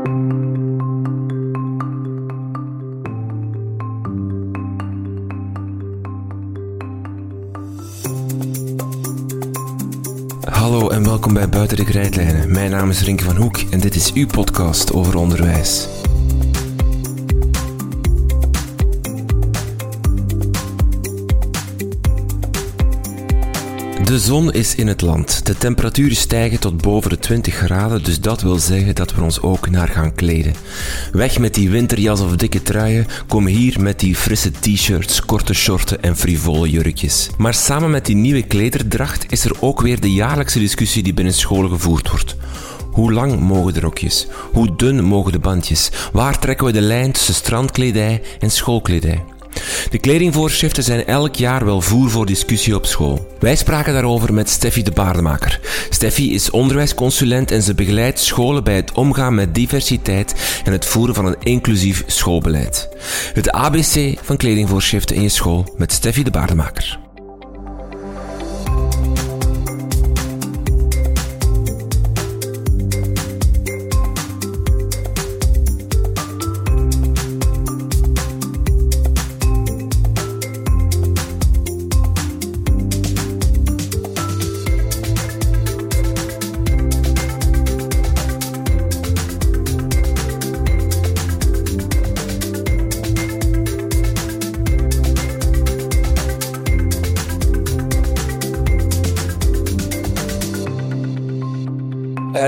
Hallo en welkom bij Buiten de Krijtlijnen. Mijn naam is Rinke van Hoek en dit is uw podcast over onderwijs. De zon is in het land. De temperaturen stijgen tot boven de 20 graden, dus dat wil zeggen dat we ons ook naar gaan kleden. Weg met die winterjas of dikke truien, kom hier met die frisse t-shirts, korte shorten en frivole jurkjes. Maar samen met die nieuwe klederdracht is er ook weer de jaarlijkse discussie die binnen scholen gevoerd wordt. Hoe lang mogen de rokjes? Hoe dun mogen de bandjes? Waar trekken we de lijn tussen strandkledij en schoolkledij? De kledingvoorschriften zijn elk jaar wel voer voor discussie op school. Wij spraken daarover met Steffi de Baardemaker. Steffi is onderwijsconsulent en ze begeleidt scholen bij het omgaan met diversiteit en het voeren van een inclusief schoolbeleid. Het ABC van kledingvoorschriften in je school met Steffi de Baardemaker.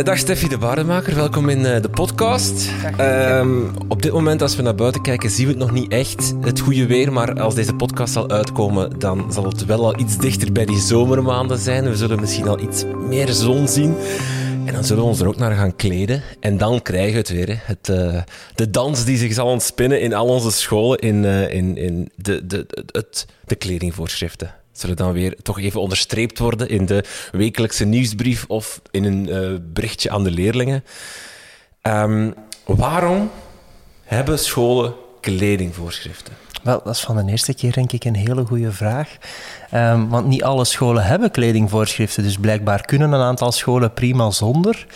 Dag Steffi de Baardemaker, welkom in uh, de podcast. Um, op dit moment, als we naar buiten kijken, zien we het nog niet echt, het goede weer. Maar als deze podcast zal uitkomen, dan zal het wel al iets dichter bij die zomermaanden zijn. We zullen misschien al iets meer zon zien. En dan zullen we ons er ook naar gaan kleden. En dan krijgen we het weer. Het, uh, de dans die zich zal ontspinnen in al onze scholen, in, in, in de, de, het, de kledingvoorschriften zullen dan weer toch even onderstreept worden in de wekelijkse nieuwsbrief of in een uh, berichtje aan de leerlingen. Um, waarom hebben scholen kledingvoorschriften? Wel, dat is van de eerste keer denk ik een hele goede vraag. Um, want niet alle scholen hebben kledingvoorschriften, dus blijkbaar kunnen een aantal scholen prima zonder.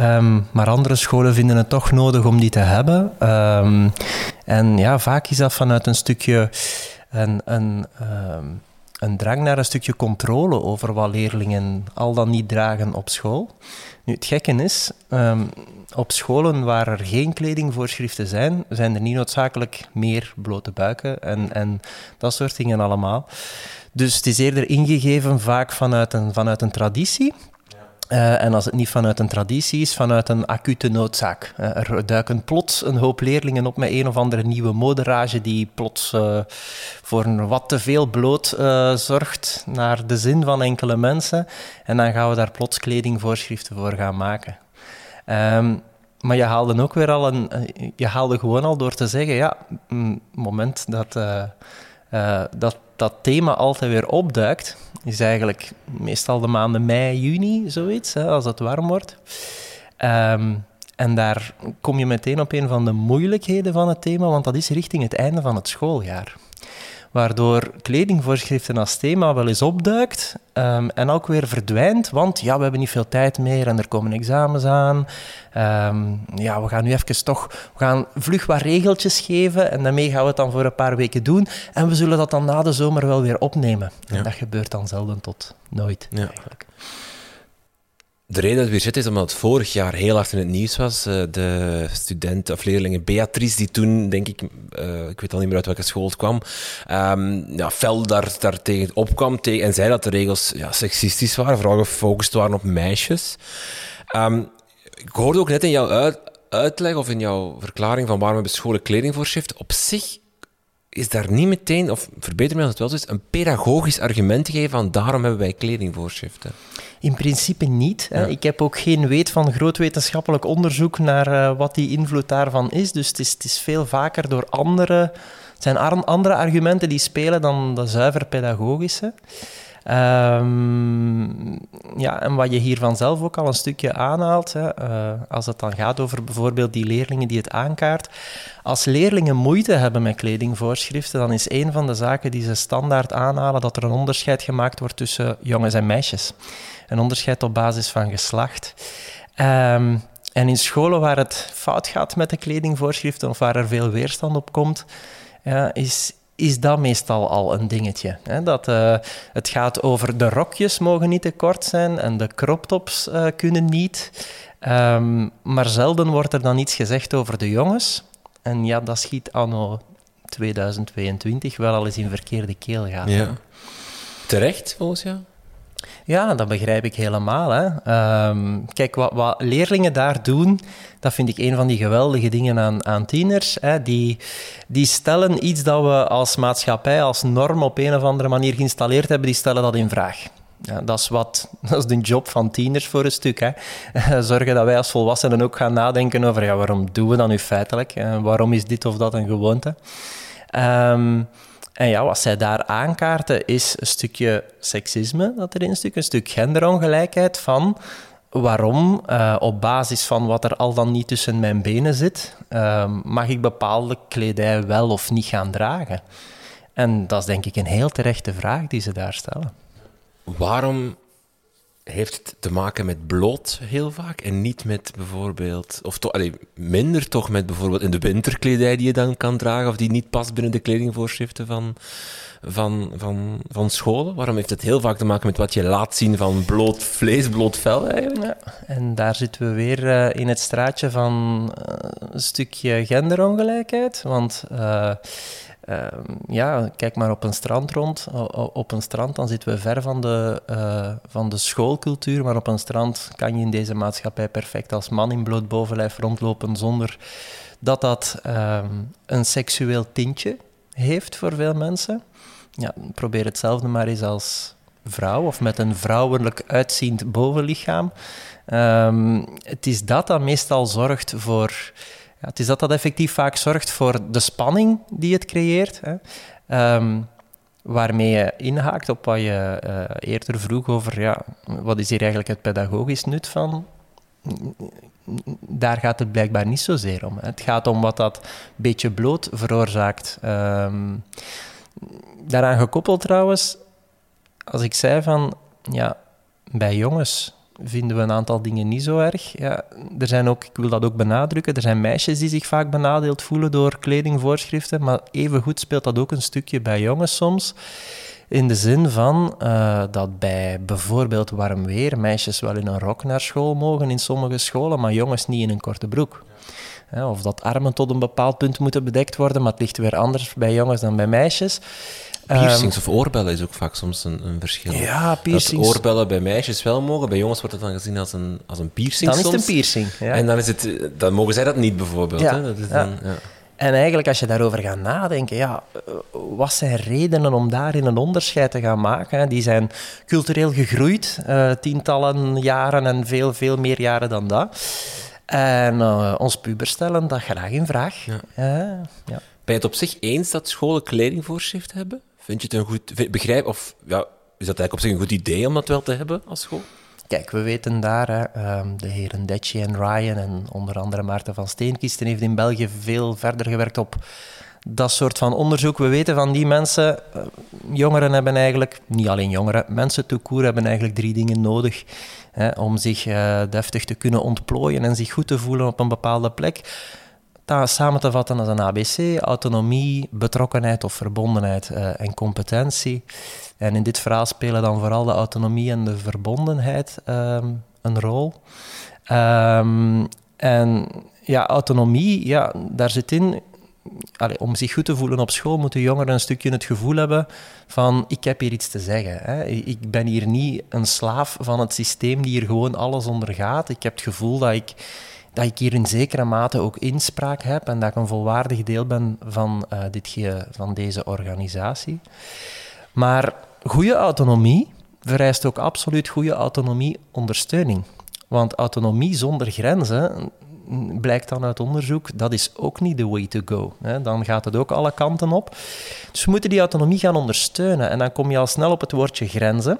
Um, maar andere scholen vinden het toch nodig om die te hebben. en ja, vaak is dat vanuit een stukje een, een een drang naar een stukje controle over wat leerlingen al dan niet dragen op school. Nu, het gekke is, um, op scholen waar er geen kledingvoorschriften zijn, zijn er niet noodzakelijk meer blote buiken en, en dat soort dingen allemaal. Dus het is eerder ingegeven vaak vanuit een, vanuit een traditie. Uh, en als het niet vanuit een traditie is, vanuit een acute noodzaak. Uh, er duiken plots een hoop leerlingen op met een of andere nieuwe moderage die plots uh, voor een wat te veel bloot zorgt naar de zin van enkele mensen. En dan gaan we daar plots kledingvoorschriften voor gaan maken. Um, maar je haalde ook weer al een... Je haalde gewoon al door te zeggen, ja, het moment dat, dat dat thema altijd weer opduikt, is eigenlijk meestal de maanden mei, juni, zoiets, hè, als het warm wordt. Um, en daar kom je meteen op een van de moeilijkheden van het thema, want dat is richting het einde van het schooljaar waardoor kledingvoorschriften als thema wel eens opduikt um, en ook weer verdwijnt, want ja, we hebben niet veel tijd meer en er komen examens aan. Um, ja, we gaan nu even toch, we gaan vlug wat regeltjes geven en daarmee gaan we het dan voor een paar weken doen en we zullen dat dan na de zomer wel weer opnemen. Ja. En dat gebeurt dan zelden tot nooit ja. eigenlijk. De reden dat we hier zitten is omdat het vorig jaar heel hard in het nieuws was. Eh, de student of leerlingen Beatrice, die toen, denk ik, uh, ik weet al niet meer uit welke school het kwam, um, ja, fel daar, daar tegen opkwam tegen, en zei dat de regels ja, seksistisch waren, vooral gefocust waren op meisjes. Um, ik hoorde ook net in jouw uit, uitleg of in jouw verklaring van waarom we scholen kledingvoorschrift. Op zich is daar niet meteen, of verbeter me als het wel zo is, een pedagogisch argument te geven van daarom hebben wij kledingvoorschriften? In principe niet. Ik heb ook geen weet van groot wetenschappelijk onderzoek naar uh, wat die invloed daarvan is. Dus het is, het is veel vaker door andere... Het zijn andere argumenten die spelen dan de zuiver pedagogische. Um, ja, en wat je hier vanzelf ook al een stukje aanhaalt, hè, uh, als het dan gaat over bijvoorbeeld die leerlingen die het aankaart. Als leerlingen moeite hebben met kledingvoorschriften, dan is een van de zaken die ze standaard aanhalen dat er een onderscheid gemaakt wordt tussen jongens en meisjes. Een onderscheid op basis van geslacht. Um, en in scholen waar het fout gaat met de kledingvoorschriften of waar er veel weerstand op komt, ja, is, is dat meestal al een dingetje. Hè? Dat, uh, het gaat over de rokjes mogen niet te kort zijn en de croptops uh, kunnen niet. Um, maar zelden wordt er dan iets gezegd over de jongens. En ja, dat schiet anno 2022 wel al eens in verkeerde keel gaan. Ja. Terecht, volgens? Ja, dat begrijp ik helemaal. Hè. Um, kijk, wat, wat, leerlingen daar doen, dat vind ik een van die geweldige dingen aan, aan tieners. Hè. Die, die stellen iets dat we als maatschappij, als norm op een of andere manier geïnstalleerd hebben, die stellen dat in vraag. Ja, dat, is wat, dat is de job van tieners voor een stuk. Hè. Zorgen dat wij als volwassenen ook gaan nadenken over ja, waarom doen we dat nu feitelijk? waarom is dit of dat een gewoonte? Um, en ja, wat zij daar aankaarten is een stukje seksisme dat erin zit, een stuk genderongelijkheid van waarom, uh, op basis van wat er al dan niet tussen mijn benen zit, uh, mag ik bepaalde kledij wel of niet gaan dragen? En dat is denk ik een heel terechte vraag die ze daar stellen. Waarom heeft het te maken met bloot heel vaak en niet met bijvoorbeeld, of to, allee, minder toch met bijvoorbeeld in de winterkledij die je dan kan dragen of die niet past binnen de kledingvoorschriften van, van, van, van scholen? Waarom heeft het heel vaak te maken met wat je laat zien van bloot vlees, bloot vel eigenlijk? Ja, en daar zitten we weer uh, in het straatje van uh, een stukje genderongelijkheid, want... Uh, uh, ja, kijk maar op een strand rond. op een strand dan zitten we ver van de, uh, van de schoolcultuur, maar op een strand kan je in deze maatschappij perfect als man in bloot bovenlijf rondlopen zonder dat dat uh, een seksueel tintje heeft voor veel mensen. Ja, probeer hetzelfde maar eens als vrouw of met een vrouwelijk uitziend bovenlichaam. Ehm, het is dat dat meestal zorgt voor ja, het is dat dat effectief vaak zorgt voor de spanning die het creëert. Hè. Um, waarmee je inhaakt op wat je uh, eerder vroeg over ja, wat is hier eigenlijk het pedagogisch nut van. Daar gaat het blijkbaar niet zozeer om. Het gaat om wat dat beetje bloot veroorzaakt. Um, daaraan gekoppeld trouwens, als ik zei van ja, bij jongens vinden we een aantal dingen niet zo erg. Ja, er zijn ook, ik wil dat ook benadrukken, er zijn meisjes die zich vaak benadeeld voelen door kledingvoorschriften, maar evengoed speelt dat ook een stukje bij jongens soms. In de zin van uh, dat bij bijvoorbeeld warm weer meisjes wel in een rok naar school mogen in sommige scholen, maar jongens niet in een korte broek. of dat armen tot een bepaald punt moeten bedekt worden, maar het ligt weer anders bij jongens dan bij meisjes. Piercings of oorbellen is ook vaak soms een, een verschil. Ja, piercings. Dat oorbellen bij meisjes wel mogen, bij jongens wordt het dan gezien als een, als een piercing Dan is het een piercing, ja. En dan, is het, dan mogen zij dat niet bijvoorbeeld. Ja. Hè? Dat is Ja. dan, ja. En eigenlijk, als je daarover gaat nadenken, ja, wat zijn redenen om daarin een onderscheid te gaan maken? hè? Die zijn cultureel gegroeid, eh, tientallen jaren en veel, veel meer jaren dan dat. En eh, ons pubers stellen dat graag in vraag. Ja. Ja. Ben je het op zich eens dat scholen kledingvoorschrift hebben? Vind je het een goed... Begrijp, of ja, is dat eigenlijk op zich een goed idee om dat wel te hebben als school? Kijk, we weten daar, hè, ehm, de heren Detje en Ryan en onder andere Maarten van Steenkisten heeft in België veel verder gewerkt op dat soort van onderzoek. We weten van die mensen, eh, jongeren hebben eigenlijk, niet alleen jongeren, mensen court hebben eigenlijk drie dingen nodig hè, om zich eh, deftig te kunnen ontplooien en zich goed te voelen op een bepaalde plek. Samen te vatten als een ABC, autonomie, betrokkenheid of verbondenheid eh, en competentie. En in dit verhaal spelen dan vooral de autonomie en de verbondenheid ehm, een rol. Ehm, en ja, autonomie, ja, daar zit in. om zich goed te voelen op school moeten jongeren een stukje het gevoel hebben van ik heb hier iets te zeggen. Hè. Ik ben hier niet een slaaf van het systeem die hier gewoon alles ondergaat. Ik heb het gevoel dat ik, dat ik hier in zekere mate ook inspraak heb en dat ik een volwaardig deel ben van, eh, dit, van deze organisatie. Maar goede autonomie vereist ook absoluut goede autonomie-ondersteuning. Want autonomie zonder grenzen, mm, blijkt dan uit onderzoek, dat is ook niet the way to go. Dan gaat het ook alle kanten op. Dus we moeten die autonomie gaan ondersteunen. En dan kom je al snel op het woordje grenzen.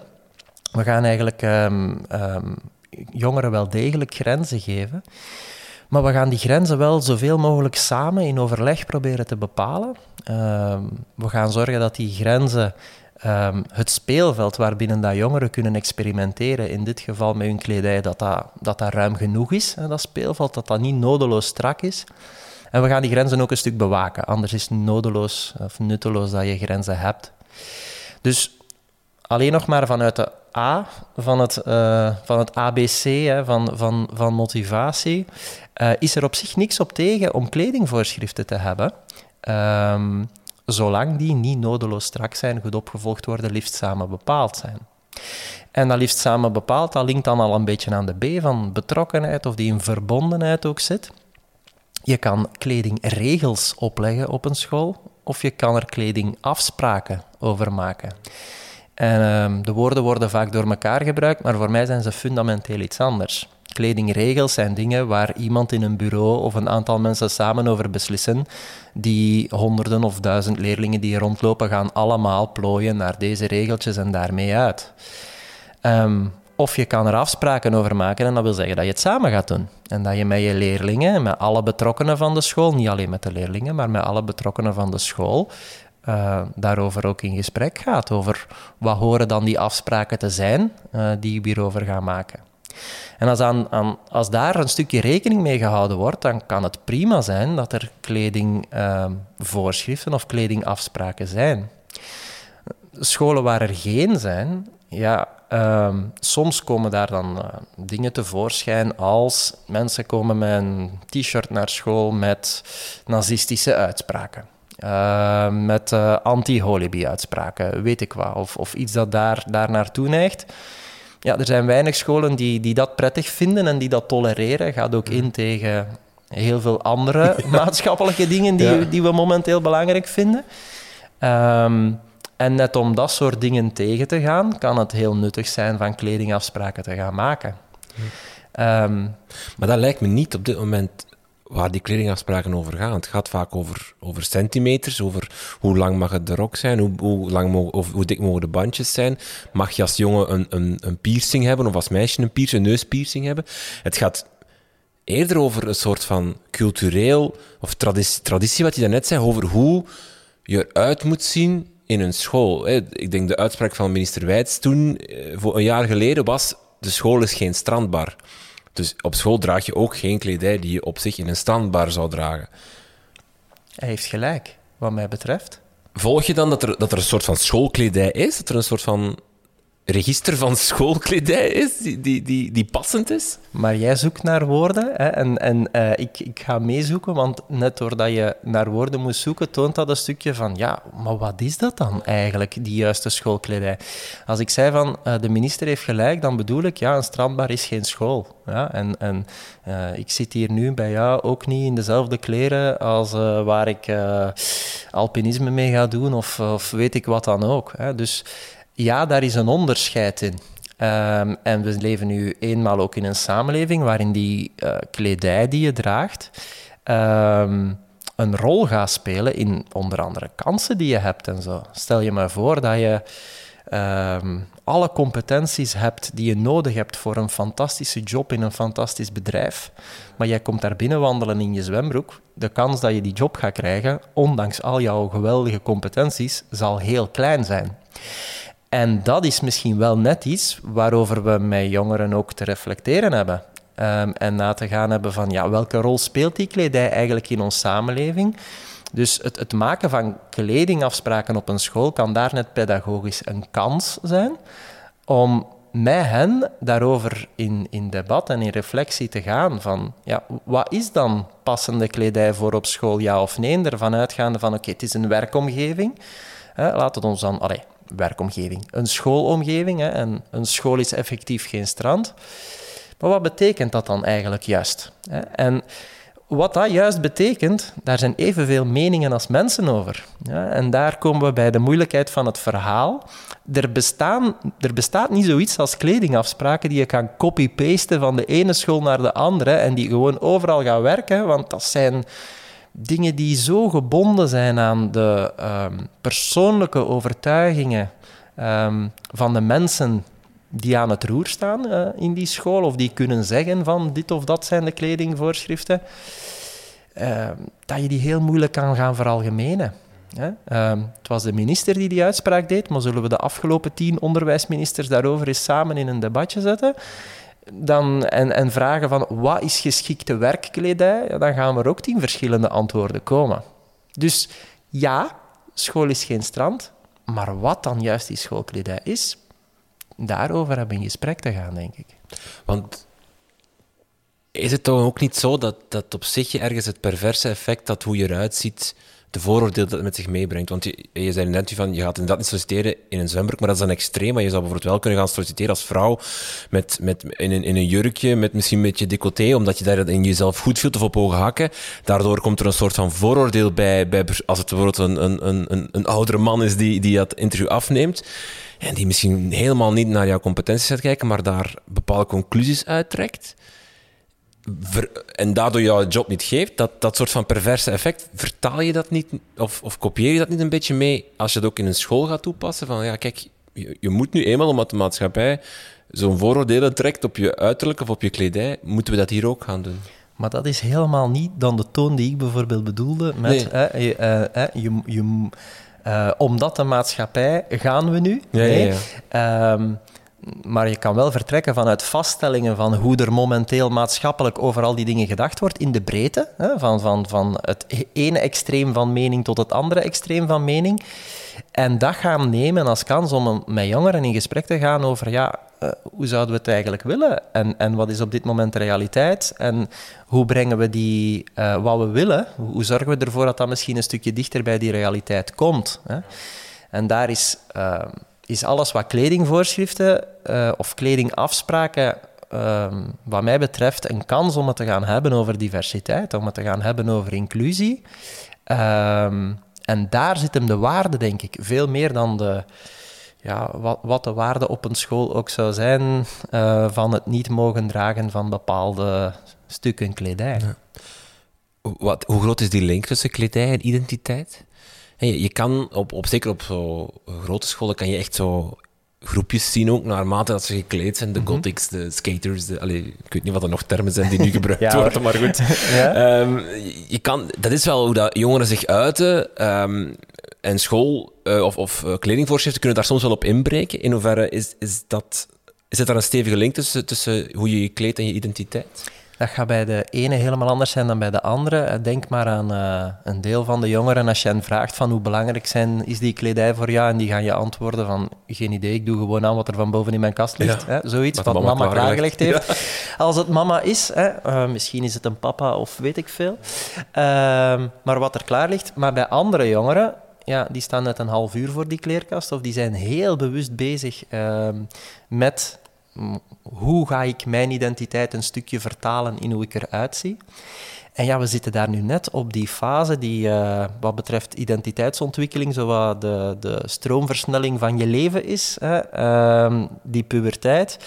We gaan eigenlijk ehm, ehm, jongeren wel degelijk grenzen geven. Maar we gaan die grenzen wel zoveel mogelijk samen in overleg proberen te bepalen. Ehm, we gaan zorgen dat die grenzen ehm, het speelveld waarbinnen dat jongeren kunnen experimenteren, in dit geval met hun kledij, dat dat, dat, ruim genoeg is, hè, dat speelveld, dat dat niet nodeloos strak is. En we gaan die grenzen ook een stuk bewaken, anders is het nodeloos of nutteloos dat je grenzen hebt. Dus alleen nog maar vanuit de A van het, uh, van het ABC, hè, van, van, van motivatie, uh, is er op zich niks op tegen om kledingvoorschriften te hebben. Um, zolang die niet nodeloos strak zijn, goed opgevolgd worden, liefst samen bepaald zijn. En dat liefst samen bepaald, dat linkt dan al een beetje aan de B van betrokkenheid of die in verbondenheid ook zit. Je kan kledingregels opleggen op een school of je kan er kledingafspraken over maken. Uh, de woorden worden vaak door elkaar gebruikt, maar voor mij zijn ze fundamenteel iets anders. Kledingregels zijn dingen waar iemand in een bureau of een aantal mensen samen over beslissen. Die honderden of duizend leerlingen die rondlopen gaan allemaal plooien naar deze regeltjes en daarmee uit. Um, of je kan er afspraken over maken en dat wil zeggen dat je het samen gaat doen. En dat je met je leerlingen, met alle betrokkenen van de school, niet alleen met de leerlingen, maar met alle betrokkenen van de school, uh, daarover ook in gesprek gaat. Over wat horen dan die afspraken te zijn uh, die we hierover gaan maken. En als, aan, als daar een stukje rekening mee gehouden wordt, dan kan het prima zijn dat er kledingvoorschriften uh, of kledingafspraken zijn. Scholen waar er geen zijn, ja, Um, soms komen daar dan uh, dingen tevoorschijn als mensen komen met een t-shirt naar school met nazistische uitspraken. Uh, met uh, anti-holibi-uitspraken, weet ik wat. Of, of iets dat daar, daar naartoe neigt. Ja, er zijn weinig scholen die, die dat prettig vinden en die dat tolereren. Gaat ook in tegen heel veel andere maatschappelijke dingen die, ja. die we momenteel belangrijk vinden. Um, en net om dat soort dingen tegen te gaan, kan het heel nuttig zijn van kledingafspraken te gaan maken. Um, maar dat lijkt me niet op dit moment waar die kledingafspraken over gaan. Het gaat vaak over, over centimeters, over hoe lang mag het de rok zijn, hoe, hoe, lang mogen, of hoe dik mogen de bandjes zijn. Mag je als jongen een, een, een piercing hebben of als meisje een piercing, neuspiercing hebben? Het gaat eerder over een soort van cultureel of traditie, traditie wat je daarnet zei, over hoe je eruit moet zien in een school. Ik denk de uitspraak van minister Wijts toen, eh, een jaar geleden, was: de school is geen strandbar. Dus op school draag je ook geen kledij die je op zich in een strandbar zou dragen. Hij heeft gelijk, wat mij betreft. Volg je dan dat er, dat er een soort van schoolkledij is? Dat er een soort van register van schoolkledij is, die, die, die, passend is. Maar jij zoekt naar woorden hè, en, en uh, ik, ik ga meezoeken, want net doordat je naar woorden moet zoeken, toont dat een stukje van, ja, maar wat is dat dan eigenlijk, die juiste schoolkledij? Als ik zei van, uh, de minister heeft gelijk, dan bedoel ik, ja, een strandbar is geen school. Ja? En, en uh, ik zit hier nu bij jou ook niet in dezelfde kleren als waar ik alpinisme mee ga doen of, of weet ik wat dan ook. Hè. Dus ja, daar is een onderscheid in. Um, en we leven nu eenmaal ook in een samenleving waarin die uh, kledij die je draagt um, een rol gaat spelen in onder andere kansen die je hebt en zo. Stel je maar voor dat je um, alle competenties hebt die je nodig hebt voor een fantastische job in een fantastisch bedrijf, maar jij komt daar binnen wandelen in je zwembroek. De kans dat je die job gaat krijgen, ondanks al jouw geweldige competenties, zal heel klein zijn. En dat is misschien wel net iets waarover we met jongeren ook te reflecteren hebben. Um, en na te gaan hebben van ja, welke rol speelt die kledij eigenlijk in onze samenleving? Dus het, het maken van kledingafspraken op een school kan daar net pedagogisch een kans zijn om met hen daarover in, in debat en in reflectie te gaan van ja, wat is dan passende kledij voor op school, ja of nee? Ervan uitgaande van oké, het is een werkomgeving. Hè, laat het ons dan... Allee, werkomgeving. Een schoolomgeving, hè, en een school is effectief geen strand. Maar wat betekent dat dan eigenlijk juist? Hè? En wat dat juist betekent, daar zijn evenveel meningen als mensen over. Ja, en daar komen we bij de moeilijkheid van het verhaal. Er, bestaan, er bestaat niet zoiets als kledingafspraken die je kan copy-pasten van de ene school naar de andere en die gewoon overal gaan werken, want dat zijn dingen die zo gebonden zijn aan de um, persoonlijke overtuigingen um, van de mensen die aan het roer staan uh, in die school, of die kunnen zeggen van dit of dat zijn de kledingvoorschriften, uh, dat je die heel moeilijk kan gaan veralgemenen. Hè? Ehm, het was de minister die die uitspraak deed, maar zullen we de afgelopen tien onderwijsministers daarover eens samen in een debatje zetten? Dan, en, en vragen van wat is geschikte werkkledij, ja, dan gaan er ook tien verschillende antwoorden komen. Dus ja, school is geen strand, maar wat dan juist die schoolkledij is, daarover hebben we in gesprek te gaan, denk ik. Want is het toch ook niet zo dat, dat op zich ergens het perverse effect dat hoe je eruit ziet, de vooroordeel dat het met zich meebrengt? Want je, je zei net van, je gaat inderdaad niet solliciteren in een zwembroek, maar dat is een extreem. Maar je zou bijvoorbeeld wel kunnen gaan solliciteren als vrouw met, met, in, een, in een jurkje, met misschien een beetje decolleté, omdat je daar in jezelf goed voelt of op hoge hakken. Daardoor komt er een soort van vooroordeel bij, bij als het bijvoorbeeld een, een, een, een oudere man is die, die dat interview afneemt. En die misschien helemaal niet naar jouw competenties gaat kijken, maar daar bepaalde conclusies uittrekt en daardoor jouw job niet geeft, dat, dat soort van perverse effect, vertaal je dat niet of, of kopieer je dat niet een beetje mee als je het ook in een school gaat toepassen? Van ja, kijk, je, je moet nu eenmaal omdat de maatschappij zo'n vooroordelen trekt op je uiterlijk of op je kledij, moeten we dat hier ook gaan doen? Maar dat is helemaal niet dan de toon die ik bijvoorbeeld bedoelde met je, uh, je, je uh, omdat de maatschappij gaan we nu. Ja, nee. ja, ja. Um, maar je kan wel vertrekken vanuit vaststellingen van hoe er momenteel maatschappelijk over al die dingen gedacht wordt in de breedte. Hè, van, van, van het ene extreem van mening tot het andere extreem van mening. En dat gaan nemen als kans om met jongeren in gesprek te gaan over ja, uh, hoe zouden we het eigenlijk willen? En, en wat is op dit moment de realiteit? En hoe brengen we die, uh, wat we willen? Hoe zorgen we ervoor dat dat misschien een stukje dichter bij die realiteit komt? Hè? En daar is... Uh, is alles wat kledingvoorschriften uh, of kledingafspraken, uh, wat mij betreft, een kans om het te gaan hebben over diversiteit, om het te gaan hebben over inclusie. Um, en daar zit hem de waarde, denk ik, veel meer dan de, ja, wat, wat de waarde op een school ook zou zijn uh, van het niet mogen dragen van bepaalde stukken kledij. Wat, hoe groot is die link tussen kledij en identiteit? Je kan op, op, zeker op zo grote scholen kan je echt zo groepjes zien ook, naarmate dat ze gekleed zijn. De mm -hmm. gothics, de skaters, de, ik weet niet wat er nog termen zijn die nu gebruikt ja, worden, maar goed. ja? um, je kan, dat is wel hoe dat jongeren zich uiten. Um, en school uh, of, of uh, kledingvoorschriften kunnen daar soms wel op inbreken. In hoeverre is, is, dat, is er een stevige link tussen, tussen hoe je je kleedt en je identiteit? Dat gaat bij de ene helemaal anders zijn dan bij de andere. Denk maar aan uh, een deel van de jongeren, als je hen vraagt van hoe belangrijk zijn, is die kledij voor jou? En die gaan je antwoorden van, geen idee, ik doe gewoon aan wat er van boven in mijn kast ligt. Ja. Hè? Zoiets wat, wat mama, klaargelegd heeft. Ja. Als het mama is, hè, uh, misschien is het een papa of weet ik veel. Uh, maar wat er klaar ligt. Maar bij andere jongeren, ja, die staan net een half uur voor die kleerkast of die zijn heel bewust bezig ehm, met hoe ga ik mijn identiteit een stukje vertalen in hoe ik eruit zie. En ja, we zitten daar nu net op die fase die uh, wat betreft identiteitsontwikkeling, zo de, de stroomversnelling van je leven is, hè, uh, die puberteit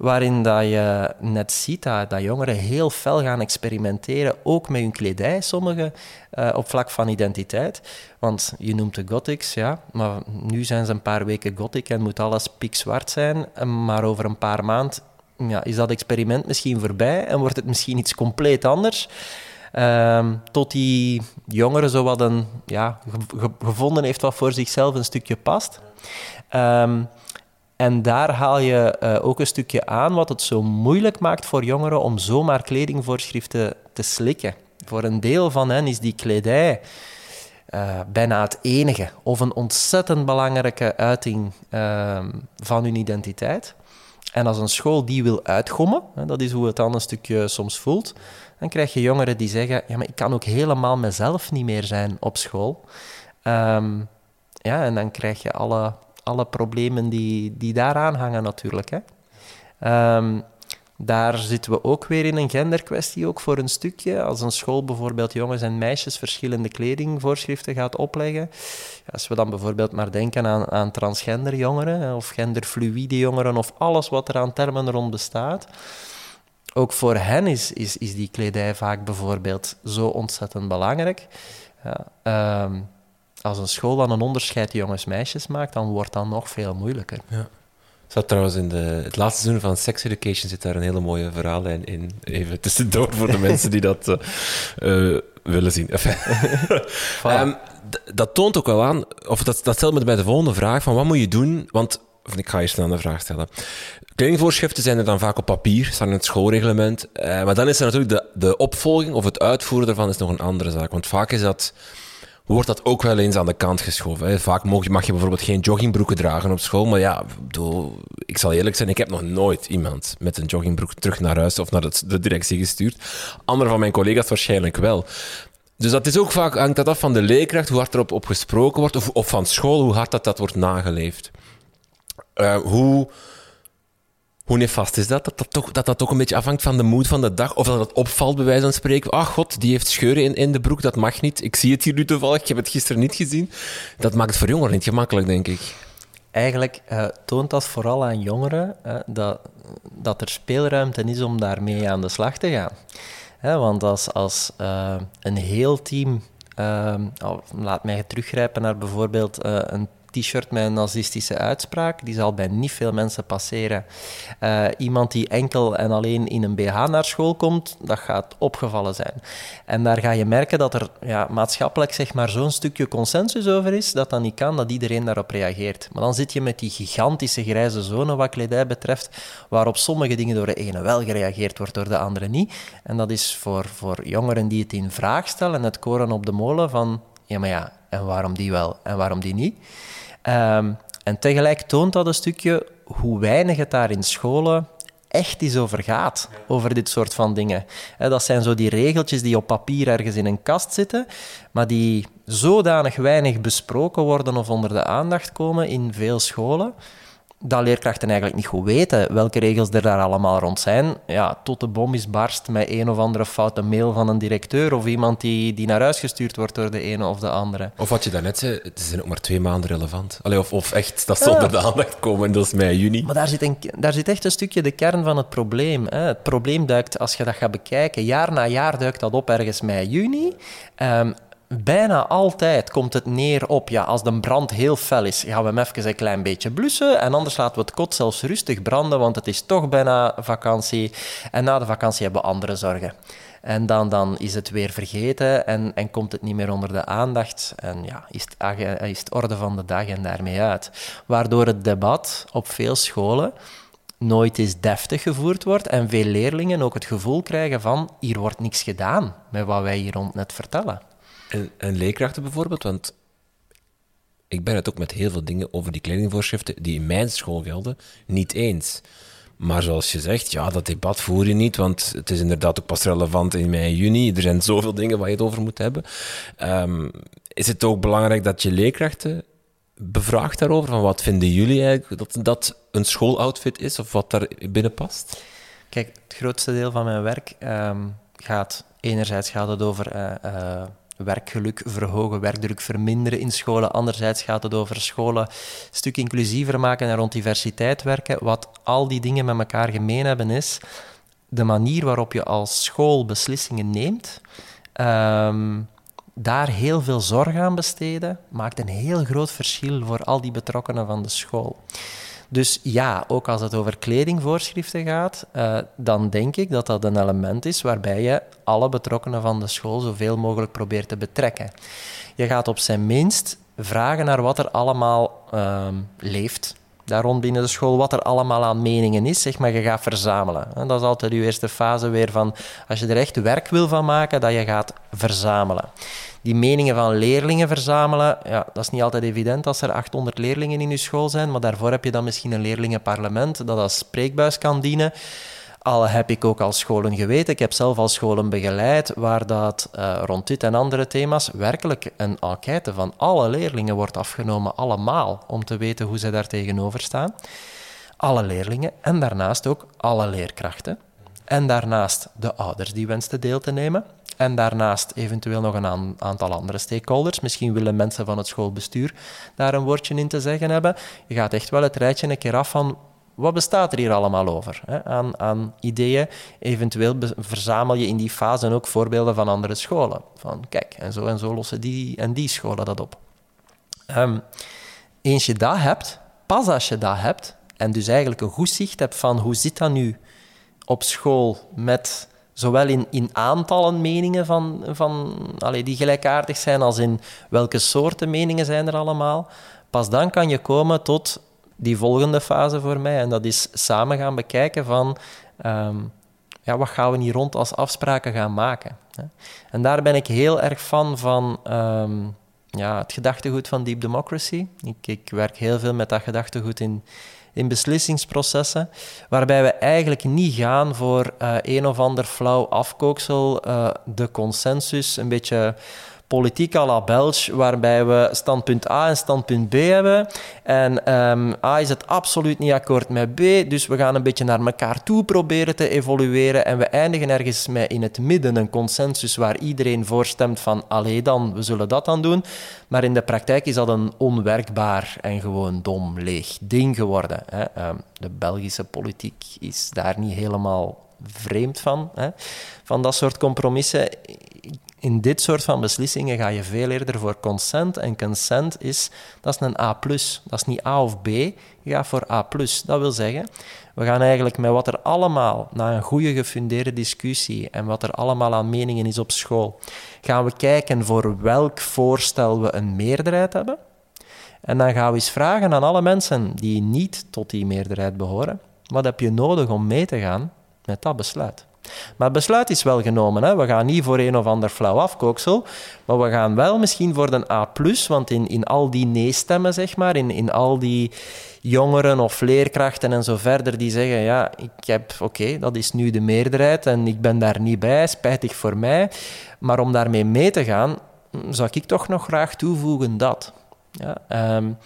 waarin dat je net ziet dat, jongeren heel fel gaan experimenteren, ook met hun kledij, sommigen, uh, op vlak van identiteit. Want je noemt de gothics, ja, maar nu zijn ze een paar weken gothic en moet alles pikzwart zijn, maar over een paar maanden ja, is dat experiment misschien voorbij en wordt het misschien iets compleet anders. Uh, tot die jongeren zo wat een, ja, gevonden heeft wat voor zichzelf een stukje past. Um, en daar haal je uh, ook een stukje aan wat het zo moeilijk maakt voor jongeren om zomaar kledingvoorschriften te slikken. Voor een deel van hen is die kledij uh, bijna het enige of een ontzettend belangrijke uiting uh, van hun identiteit. En als een school die wil uitgommen, hè, dat is hoe het dan een stukje soms voelt, dan krijg je jongeren die zeggen: Ja, maar ik kan ook helemaal mezelf niet meer zijn op school. Um, ja, en dan krijg je alle alle problemen die, die daaraan hangen natuurlijk. Hè. Um, daar zitten we ook weer in een genderkwestie, ook voor een stukje. Als een school bijvoorbeeld jongens en meisjes verschillende kledingvoorschriften gaat opleggen. Als we dan bijvoorbeeld maar denken aan, aan transgender jongeren of genderfluïde jongeren of alles wat er aan termen rond bestaat. Ook voor hen is, is, is die kledij vaak bijvoorbeeld zo ontzettend belangrijk. Um, als een school dan een onderscheid jongens-meisjes maakt, dan wordt dat nog veel moeilijker. Ja. Zat trouwens in de, het laatste seizoen van Sex Education zit daar een hele mooie verhaallijn in. Even tussendoor voor de mensen die dat uh, willen zien. um, dat toont ook wel aan, of dat, dat stelt me bij de volgende vraag, van wat moet je doen, want of ik ga eerst een andere vraag stellen. Kledingvoorschriften zijn er dan vaak op papier, staan in het schoolreglement. Eh, maar dan is er natuurlijk de, de opvolging of het uitvoeren daarvan is nog een andere zaak. Want vaak is dat, wordt dat ook wel eens aan de kant geschoven. Hè. Vaak mag je, mag je bijvoorbeeld geen joggingbroeken dragen op school. Maar ja, ik zal eerlijk zijn, ik heb nog nooit iemand met een joggingbroek terug naar huis of naar de directie gestuurd. Andere van mijn collega's waarschijnlijk wel. Dus dat is ook vaak, hangt dat af van de leerkracht, hoe hard erop op gesproken wordt, of, of van school, hoe hard dat, dat wordt nageleefd. Uh, hoe, hoe nefast is dat? Dat dat, toch, dat dat toch een beetje afhangt van de moed van de dag. Of dat het opvalt, bij wijze van spreken. Ach god, die heeft scheuren in, in de broek, dat mag niet. Ik zie het hier nu toevallig, ik heb het gisteren niet gezien. Dat maakt het voor jongeren niet gemakkelijk, denk ik. Eigenlijk uh, toont dat vooral aan jongeren uh, dat, dat er speelruimte is om daarmee aan de slag te gaan. want als, als uh, een heel team, laat mij teruggrijpen naar bijvoorbeeld een t-shirt met een nazistische uitspraak, die zal bij niet veel mensen passeren. Uh, iemand die enkel en alleen in een BH naar school komt, dat gaat opgevallen zijn. En daar ga je merken dat er ja, maatschappelijk zeg maar, zo'n stukje consensus over is, dat dat niet kan, dat iedereen daarop reageert. Maar dan zit je met die gigantische grijze zone wat kledij betreft, waarop sommige dingen door de ene wel gereageerd wordt, door de andere niet. En dat is voor, voor jongeren die het in vraag stellen, het koren op de molen van, ja maar ja, en waarom die wel en waarom die niet? Um, en tegelijk toont dat een stukje hoe weinig het daar in scholen echt is over gaat, over dit soort van dingen. Dat zijn zo die regeltjes die op papier ergens in een kast zitten, maar die zodanig weinig besproken worden of onder de aandacht komen in veel scholen, dat leerkrachten eigenlijk niet goed weten welke regels er daar allemaal rond zijn. Ja, tot de bom is barst met een of andere foute mail van een directeur of iemand die, die naar huis gestuurd wordt door de ene of de andere. Of wat je daarnet zei, het zijn ook maar twee maanden relevant. Allee, of, of echt, dat zonder ja. de aandacht komen, dat is mei, juni. Maar daar zit, een, daar zit echt een stukje de kern van het probleem. Hè. Het probleem duikt, als je dat gaat bekijken, jaar na jaar duikt dat op ergens mei, juni. Um, Bijna altijd komt het neer op, ja, als de brand heel fel is, gaan we hem even een klein beetje blussen en anders laten we het kot zelfs rustig branden, want het is toch bijna vakantie. En na de vakantie hebben we andere zorgen. En dan, dan is het weer vergeten en, en komt het niet meer onder de aandacht. En ja, is het, is het orde van de dag en daarmee uit. Waardoor het debat op veel scholen nooit eens deftig gevoerd wordt en veel leerlingen ook het gevoel krijgen van hier wordt niks gedaan met wat wij hier rond net vertellen. En, en leerkrachten bijvoorbeeld, want ik ben het ook met heel veel dingen over die kledingvoorschriften die in mijn school gelden, niet eens. Maar zoals je zegt, ja, dat debat voer je niet, want het is inderdaad ook pas relevant in mei, juni. Er zijn zoveel dingen waar je het over moet hebben. Um, is het ook belangrijk dat je leerkrachten bevraagt daarover? Van wat vinden jullie eigenlijk dat dat een schooloutfit is of wat daar binnen past? Kijk, het grootste deel van mijn werk um, gaat enerzijds gaat het over uh, uh, werkgeluk verhogen, werkdruk verminderen in scholen. Anderzijds gaat het over scholen een stuk inclusiever maken en rond diversiteit werken. Wat al die dingen met elkaar gemeen hebben is de manier waarop je als school beslissingen neemt. Um, daar heel veel zorg aan besteden, maakt een heel groot verschil voor al die betrokkenen van de school. Dus ja, ook als het over kledingvoorschriften gaat, uh, dan denk ik dat dat een element is waarbij je alle betrokkenen van de school zoveel mogelijk probeert te betrekken. Je gaat op zijn minst vragen naar wat er allemaal uh, leeft daar rond binnen de school, wat er allemaal aan meningen is, zeg maar, je gaat verzamelen. Dat is altijd je eerste fase weer van, als je er echt werk wil van maken, dat je gaat verzamelen die meningen van leerlingen verzamelen, ja, dat is niet altijd evident als er 800 leerlingen in je school zijn, maar daarvoor heb je dan misschien een leerlingenparlement dat als spreekbuis kan dienen. Al heb ik ook al scholen geweten, ik heb zelf al scholen begeleid, waar dat uh, rond dit en andere thema's werkelijk een enquête van alle leerlingen wordt afgenomen, allemaal, om te weten hoe ze daar tegenover staan. Alle leerlingen en daarnaast ook alle leerkrachten. En daarnaast de ouders die wensten deel te nemen. En daarnaast eventueel nog een aantal andere stakeholders. Misschien willen mensen van het schoolbestuur daar een woordje in te zeggen hebben. Je gaat echt wel het rijtje een keer af van wat bestaat er hier allemaal over? Hè? Aan, aan, ideeën. Eventueel verzamel je in die fase ook voorbeelden van andere scholen. Van kijk, en zo en zo lossen die en die scholen dat op. Um, eens je dat hebt, pas als je dat hebt, en dus eigenlijk een goed zicht hebt van hoe zit dat nu op school met Zowel in, in aantallen meningen van, van, allee, die gelijkaardig zijn, als in welke soorten meningen zijn er allemaal. Pas dan kan je komen tot die volgende fase voor mij. En dat is samen gaan bekijken van... Ehm, ja, wat gaan we hier rond als afspraken gaan maken? En daar ben ik heel erg fan van ehm, ja, het gedachtegoed van Deep Democracy. Ik, ik werk heel veel met dat gedachtegoed in, in beslissingsprocessen, waarbij we eigenlijk niet gaan voor uh, een of ander flauw afkooksel, uh, de consensus, een beetje politiek à la Belge, waarbij we standpunt A en standpunt B hebben. En um, A is het absoluut niet akkoord met B, dus we gaan een beetje naar elkaar toe proberen te evolueren en we eindigen ergens met in het midden een consensus waar iedereen voorstemt van allee dan, we zullen dat dan doen. Maar in de praktijk is dat een onwerkbaar en gewoon dom, leeg ding geworden. Hè. Um, de Belgische politiek is daar niet helemaal vreemd van. Hè. Van dat soort compromissen in dit soort van beslissingen ga je veel eerder voor consent. En consent is, dat is een A+. Dat is niet A of B, je gaat voor A+. Dat wil zeggen, we gaan eigenlijk met wat er allemaal, na een goede gefundeerde discussie en wat er allemaal aan meningen is op school, gaan we kijken voor welk voorstel we een meerderheid hebben. En dan gaan we eens vragen aan alle mensen die niet tot die meerderheid behoren, wat heb je nodig om mee te gaan met dat besluit? Maar het besluit is wel genomen. Hè. We gaan niet voor een of ander flauw afkooksel, maar we gaan wel misschien voor een A+, want in, in al die nee-stemmen, zeg maar, in, in al die jongeren of leerkrachten en zo verder, die zeggen, ja, ik heb, oké, dat is nu de meerderheid en ik ben daar niet bij, spijtig voor mij. Maar om daarmee mee te gaan, zou ik toch nog graag toevoegen dat. Ja, um,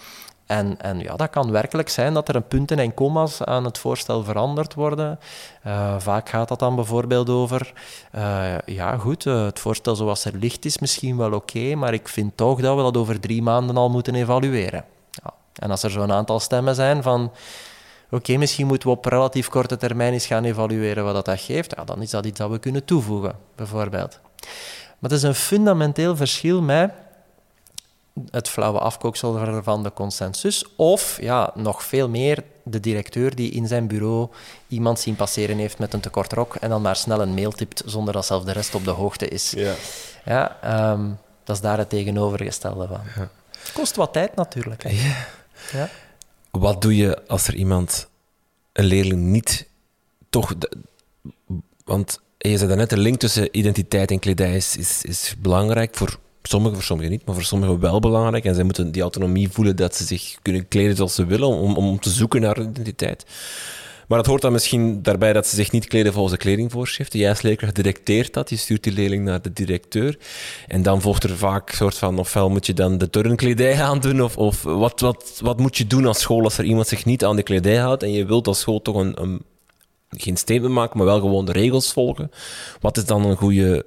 en, en ja, dat kan werkelijk zijn dat er een punten en commas aan het voorstel veranderd worden. Uh, vaak gaat dat dan bijvoorbeeld over, uh, ja goed, uh, het voorstel zoals er ligt is misschien wel oké, maar ik vind toch dat we dat over drie maanden al moeten evalueren. Ja. En als er zo'n aantal stemmen zijn van, oké, misschien moeten we op relatief korte termijn eens gaan evalueren wat dat, dat geeft, ja, dan is dat iets dat we kunnen toevoegen, bijvoorbeeld. Maar het is een fundamenteel verschil met het flauwe afkooksel van de consensus. Of, ja, nog veel meer, de directeur die in zijn bureau iemand zien passeren heeft met een tekort rok en dan maar snel een mail tipt zonder dat zelfs de rest op de hoogte is. Ja, ja ehm, dat is daar het tegenovergestelde van. Ja. Het kost wat tijd natuurlijk. Ja. ja. Wat doe je als er iemand, een leerling, niet toch... want je zei net, de link tussen identiteit en kledij is, is, is belangrijk voor sommigen, voor sommigen niet, maar voor sommigen wel belangrijk. En zij moeten die autonomie voelen dat ze zich kunnen kleden zoals ze willen, om, om te zoeken naar identiteit. Maar het hoort dan misschien daarbij dat ze zich niet kleden volgens de kledingvoorschriften. Jij als leerkracht directeert dat, je stuurt die leerling naar de directeur. En dan volgt er vaak een soort van, ofwel moet je dan de turnkledij aandoen, of, of wat, wat, wat moet je doen als school als er iemand zich niet aan de kledij houdt en je wilt als school toch een, een geen statement maken, maar wel gewoon de regels volgen. Wat is dan een goede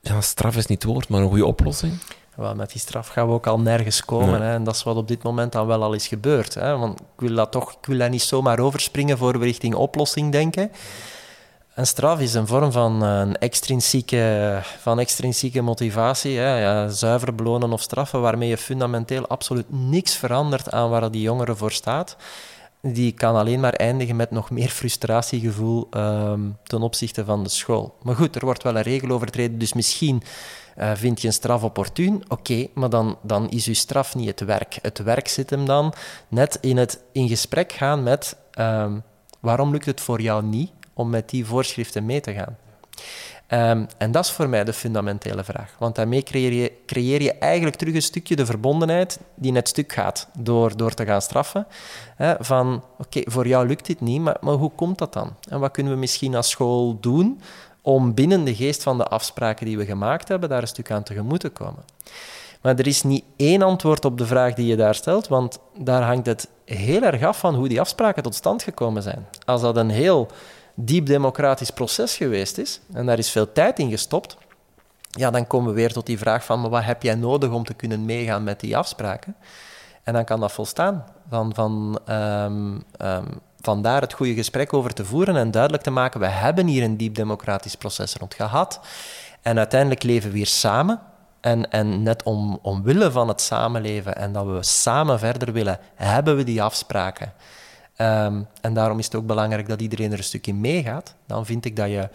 ja, straf is niet het woord, maar een goede oplossing? Wel, met die straf gaan we ook al nergens komen. Hè? En dat is wat op dit moment dan wel al is gebeurd. Hè? Want ik wil dat toch ik wil dat niet zomaar overspringen voor we richting oplossing denken. Een straf is een vorm van, eh, een extrinsieke, van extrinsieke motivatie. Hè? Ja, zuiver belonen of straffen, waarmee je fundamenteel absoluut niks verandert aan waar die jongere voor staat die kan alleen maar eindigen met nog meer frustratiegevoel um, ten opzichte van de school. Maar goed, er wordt wel een regel overtreden, dus misschien uh, vind je een straf opportun. Oké, maar dan, dan is je straf niet het werk. Het werk zit hem dan net in het in gesprek gaan met um, waarom lukt het voor jou niet om met die voorschriften mee te gaan. Um, en dat is voor mij de fundamentele vraag. Want daarmee creëer je, creëer je eigenlijk terug een stukje de verbondenheid die net stuk gaat door, door te gaan straffen. Hè, van, oké, voor jou lukt dit niet, maar, maar hoe komt dat dan? En wat kunnen we misschien als school doen om binnen de geest van de afspraken die we gemaakt hebben, daar een stuk aan tegemoet te komen? Maar er is niet één antwoord op de vraag die je daar stelt, want daar hangt het heel erg af van hoe die afspraken tot stand gekomen zijn. Als dat een heel diep democratisch proces geweest is, en daar is veel tijd in gestopt, ja, dan komen we weer tot die vraag van maar wat heb jij nodig om te kunnen meegaan met die afspraken? En dan kan dat volstaan. Van, van, um, um, vandaar het goede gesprek over te voeren en duidelijk te maken, we hebben hier een diep democratisch proces rond gehad. En uiteindelijk leven we hier samen. En, en net om, omwille van het samenleven en dat we samen verder willen, hebben we die afspraken. Um, en daarom is het ook belangrijk dat iedereen er een stukje meegaat. Dan vind ik dat je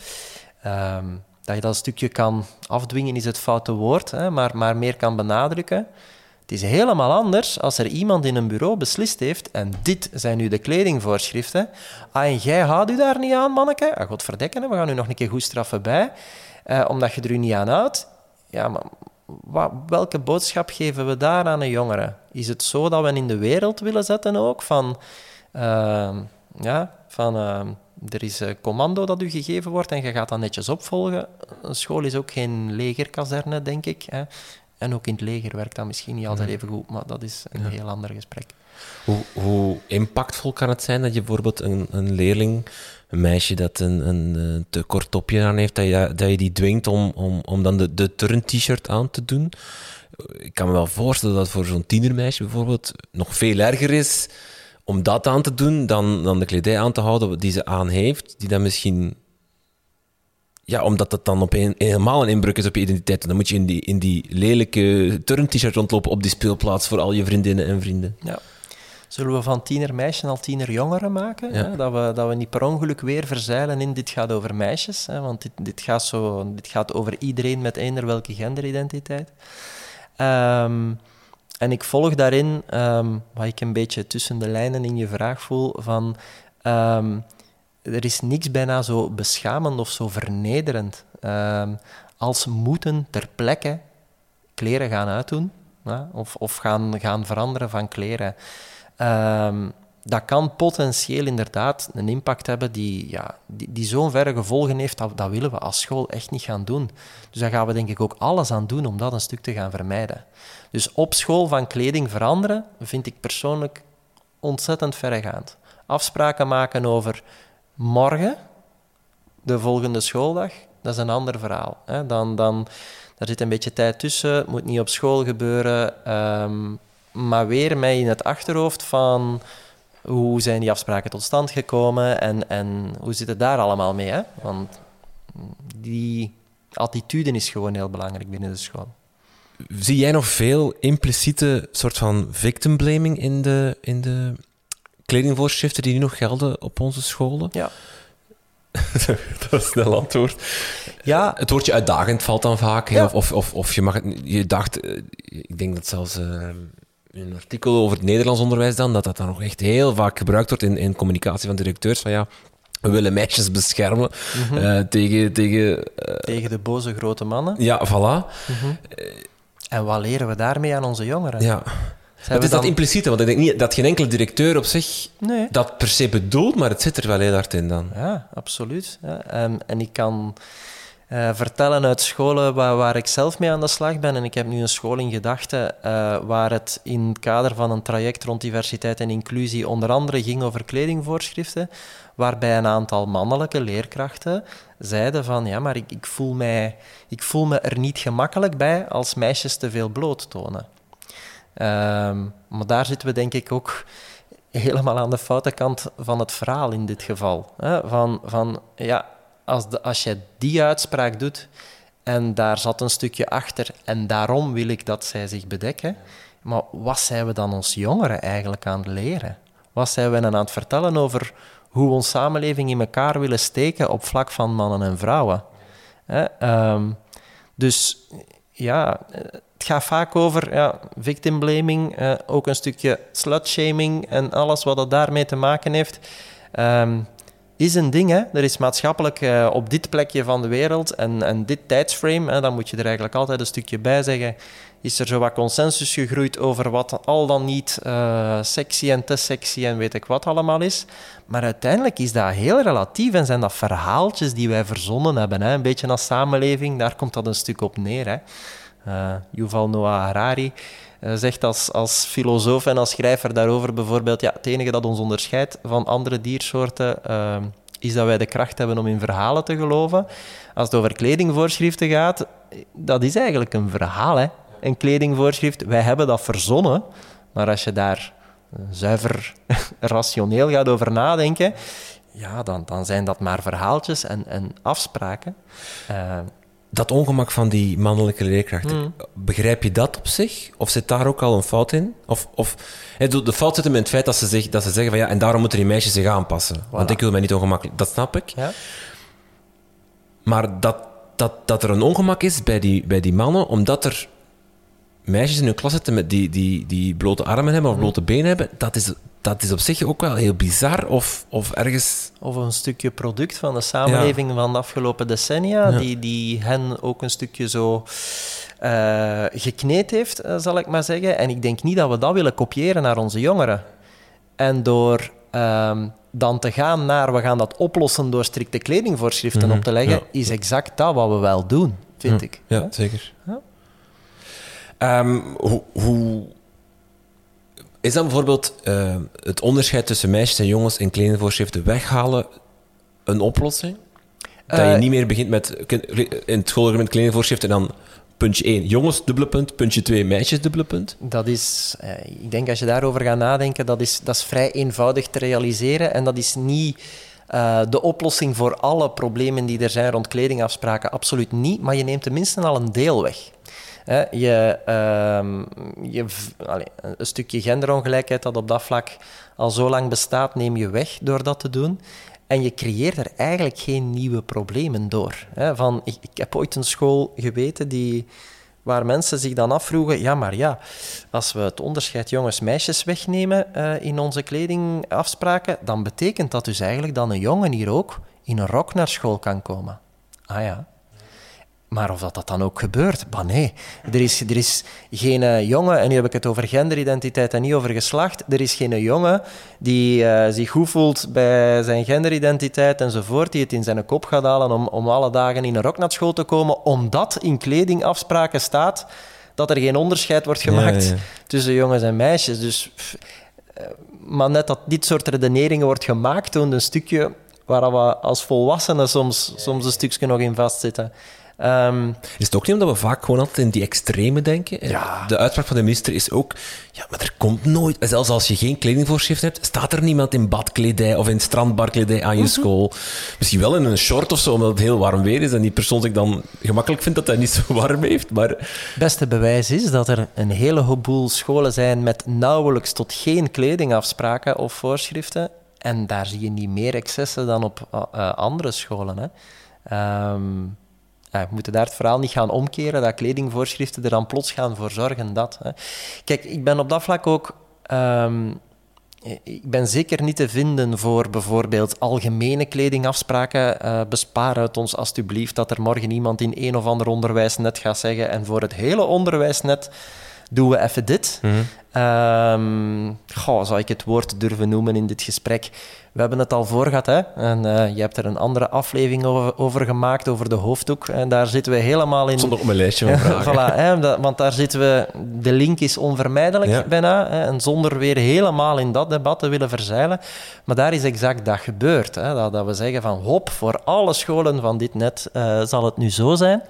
ehm, dat je dat stukje kan afdwingen, is het foute woord, hè, maar, maar meer kan benadrukken. Het is helemaal anders als er iemand in een bureau beslist heeft en dit zijn nu de kledingvoorschriften. Ah, en jij houdt u daar niet aan, manneke? Ah, godverdekken, we gaan u nog een keer goed straffen bij, eh, omdat je er u niet aan houdt. Ja, maar welke boodschap geven we daar aan een jongere? Is het zo dat we in de wereld willen zetten ook van... Uh, ja, van... Uh, er is een commando dat u gegeven wordt en je gaat dat netjes opvolgen. Een school is ook geen legerkazerne, denk ik. Hè. En ook in het leger werkt dat misschien niet altijd even goed, maar dat is een heel ander gesprek. Hoe, hoe, impactvol kan het zijn dat je bijvoorbeeld een, een leerling, een meisje dat een, een, te kort topje aan heeft, dat je, dat je die dwingt om, om, om dan de, de turn-t-shirt aan te doen? Ik kan me wel voorstellen dat voor zo'n tienermeisje bijvoorbeeld nog veel erger is om dat aan te doen dan, dan de kledij aan te houden die ze aan heeft, die dan misschien ja, omdat dat dan op een, helemaal een inbreuk is op je identiteit. Dan moet je in die, in die lelijke turn-t-shirt rondlopen op die speelplaats voor al je vriendinnen en vrienden. Ja. Zullen we van tiener meisje al tiener jongeren maken? Hè? Dat, we, dat we niet per ongeluk weer verzeilen in dit gaat over meisjes. Hè? Want dit, dit, gaat zo, dit gaat over iedereen met eender welke genderidentiteit. Ehm, en ik volg daarin, um, wat ik een beetje tussen de lijnen in je vraag voel, van... Ehm, er is niks bijna zo beschamend of zo vernederend uh, als moeten ter plekke kleren gaan uitdoen ja, of, of gaan, gaan veranderen van kleren. Uh, dat kan potentieel inderdaad een impact hebben die, ja, die, die zo'n verre gevolgen heeft, dat, dat willen we als school echt niet gaan doen. Dus daar gaan we denk ik ook alles aan doen om dat een stuk te gaan vermijden. Dus op school van kleding veranderen vind ik persoonlijk ontzettend verregaand. Afspraken maken over Morgen, de volgende schooldag, dat is een ander verhaal. Hè. Dan, dan, daar zit een beetje tijd tussen, het moet niet op school gebeuren, ehm, maar weer mij in het achterhoofd van hoe zijn die afspraken tot stand gekomen en, en hoe zit het daar allemaal mee. Hè? Want die attitude is gewoon heel belangrijk binnen de school. Zie jij nog veel impliciete soort van victim blaming in de, in de kledingvoorschriften die nu nog gelden op onze scholen? Ja. dat is een snel antwoord. Ja. Het woordje uitdagend valt dan vaak. Of, of, of, of, je mag het, je dacht, eh, ik denk dat zelfs uh, een artikel over het Nederlands onderwijs dan, dat dat dan nog echt heel vaak gebruikt wordt in, in communicatie van directeurs. Van ja, we willen meisjes beschermen mhm. uh, tegen... Tegen, tegen de boze grote mannen. Ja, voilà. Mhm. en wat leren we daarmee aan onze jongeren? Ja. Het is dat impliciete, want ik denk niet dat geen enkele directeur op zich nee. dat per se bedoelt, maar het zit er wel heel hard in dan. Ja, absoluut. Ja. En, en ik kan uh, vertellen uit scholen waar, waar, ik zelf mee aan de slag ben. En ik heb nu een school in gedachten uh, waar het in het kader van een traject rond diversiteit en inclusie onder andere ging over kledingvoorschriften, waarbij een aantal mannelijke leerkrachten zeiden van ja, maar ik, ik, voel, mij, ik voel me er niet gemakkelijk bij als meisjes te veel bloot tonen. Um, maar daar zitten we denk ik ook helemaal aan de foute kant van het verhaal in dit geval. Hè? Van, van ja, als, als je die uitspraak doet en daar zat een stukje achter en daarom wil ik dat zij zich bedekken, maar wat zijn we dan ons jongeren eigenlijk aan het leren? Wat zijn we aan het vertellen over hoe we onze samenleving in elkaar willen steken op vlak van mannen en vrouwen? Um, dus ja, het gaat vaak over ja, victim blaming, uh, ook een stukje slutshaming en alles wat dat daarmee te maken heeft. Um, is een ding. Hè? Er is maatschappelijk uh, op dit plekje van de wereld en, en dit tijdsframe, hè, dan moet je er eigenlijk altijd een stukje bij zeggen, is er zo wat consensus gegroeid over wat al dan niet uh, sexy en te sexy en weet ik wat allemaal is. Maar uiteindelijk is dat heel relatief en zijn dat verhaaltjes die wij verzonnen hebben. Hè? Een beetje als samenleving, daar komt dat een stuk op neer. Hè? Uh, Yuval Noah Harari zegt als, als filosoof en als schrijver daarover bijvoorbeeld, ja, het enige dat ons onderscheidt van andere diersoorten uh, is dat wij de kracht hebben om in verhalen te geloven. Als het over kledingvoorschriften gaat, dat is eigenlijk een verhaal, hè. Een kledingvoorschrift, wij hebben dat verzonnen, maar als je daar zuiver rationeel gaat over nadenken, ja, dan, dan zijn dat maar verhaaltjes en, en afspraken. Uh, dat ongemak van die mannelijke leerkrachten mm. begrijp je dat op zich? Of zit daar ook al een fout in? Of, of de fout zit hem in het feit dat ze, dat ze zeggen van ja, en daarom moeten die meisjes zich aanpassen. Want ik wil mij niet ongemakkelijk... Dat snap ik. Ja? Maar dat, dat, dat er een ongemak is bij die, bij die mannen, omdat er meisjes in hun klas zitten met die, die, die blote armen hebben of mm. blote benen hebben, dat is dat is op zich ook wel heel bizar of, of ergens... Of een stukje product van de samenleving van de afgelopen decennia, die, die hen ook een stukje zo eh, gekneed heeft, eh, zal ik maar zeggen. En ik denk niet dat we dat willen kopiëren naar onze jongeren. En door ehm, dan te gaan naar, we gaan dat oplossen door strikte kledingvoorschriften mhm. op te leggen, is exact dat wat we wel doen, vind mhm. ik. Ja, zeker. Ehm, hoe is dan bijvoorbeeld eh, het onderscheid tussen meisjes en jongens in kledingvoorschriften weghalen een oplossing? Dat je eh, niet meer begint met in het schoolreglement kledingvoorschrift en dan puntje 1 jongens, dubbele punt, puntje 2 meisjes, dubbele punt. Dat is, eh, ik denk als je daarover gaat nadenken, dat is, dat is vrij eenvoudig te realiseren en dat is niet de oplossing voor alle problemen die er zijn rond kledingafspraken, absoluut niet, maar je neemt tenminste al een deel weg. Hè, je, ehm, je, een stukje genderongelijkheid dat op dat vlak al zo lang bestaat, neem je weg door dat te doen. En je creëert er eigenlijk geen nieuwe problemen door. Hè. Van, ik, ik heb ooit een school geweten die, waar mensen zich dan afvroegen: ja, maar ja, als we het onderscheid jongens-meisjes wegnemen eh, in onze kledingafspraken, dan betekent dat dus eigenlijk dat een jongen hier ook in een rok naar school kan komen. Ah ja. Maar of dat, dat dan ook gebeurt, bah nee. Er is, er is geen eh, jongen, en nu heb ik het over genderidentiteit en niet over geslacht, er is geen jongen die eh, zich goed voelt bij zijn genderidentiteit enzovoort, die het in zijn kop gaat halen om, om alle dagen in een rok naar school te komen, omdat in kledingafspraken staat dat er geen onderscheid wordt gemaakt tussen jongens en meisjes. Dus, eh, maar net dat dit soort redeneringen wordt gemaakt, toont een stukje waar we als volwassenen soms, soms een stukje nog in vastzitten. Um, is het ook niet omdat we vaak gewoon altijd in die extreme denken? De uitspraak van de minister is ook, ja, maar er komt nooit, zelfs als je geen kledingvoorschrift hebt, staat er niemand in badkledij of in strandbarkledij aan je mhm. school. Misschien wel in een short of zo, omdat het heel warm weer is en die persoon zich dan gemakkelijk vindt dat hij niet zo warm heeft, maar... Het beste bewijs is dat er een hele heleboel scholen zijn met nauwelijks tot geen kledingafspraken of voorschriften en daar zie je niet meer excessen dan op eh, eh, andere scholen, hè. Ehm, we moeten daar het verhaal niet gaan omkeren, dat kledingvoorschriften er dan plots gaan voor zorgen dat. Hè. Kijk, ik ben op dat vlak ook... Ehm, ik ben zeker niet te vinden voor bijvoorbeeld algemene kledingafspraken. Eh, bespaar uit ons alstublieft dat er morgen iemand in een of ander onderwijsnet gaat zeggen en voor het hele onderwijsnet doen we even dit. Mm zou ik het woord durven noemen in dit gesprek? We hebben het al voor gehad, hè? En eh, je hebt er een andere aflevering over, gemaakt, over de hoofddoek. En daar zitten we helemaal in. Zonder op mijn lijstje van vragen. voilà, hè? Want daar zitten we... De link is onvermijdelijk bijna. Hè? En zonder weer helemaal in dat debat te willen verzeilen. Maar daar is exact dat gebeurd. Hè? Dat, dat we zeggen van, hop, voor alle scholen van dit net eh, zal het nu zo zijn.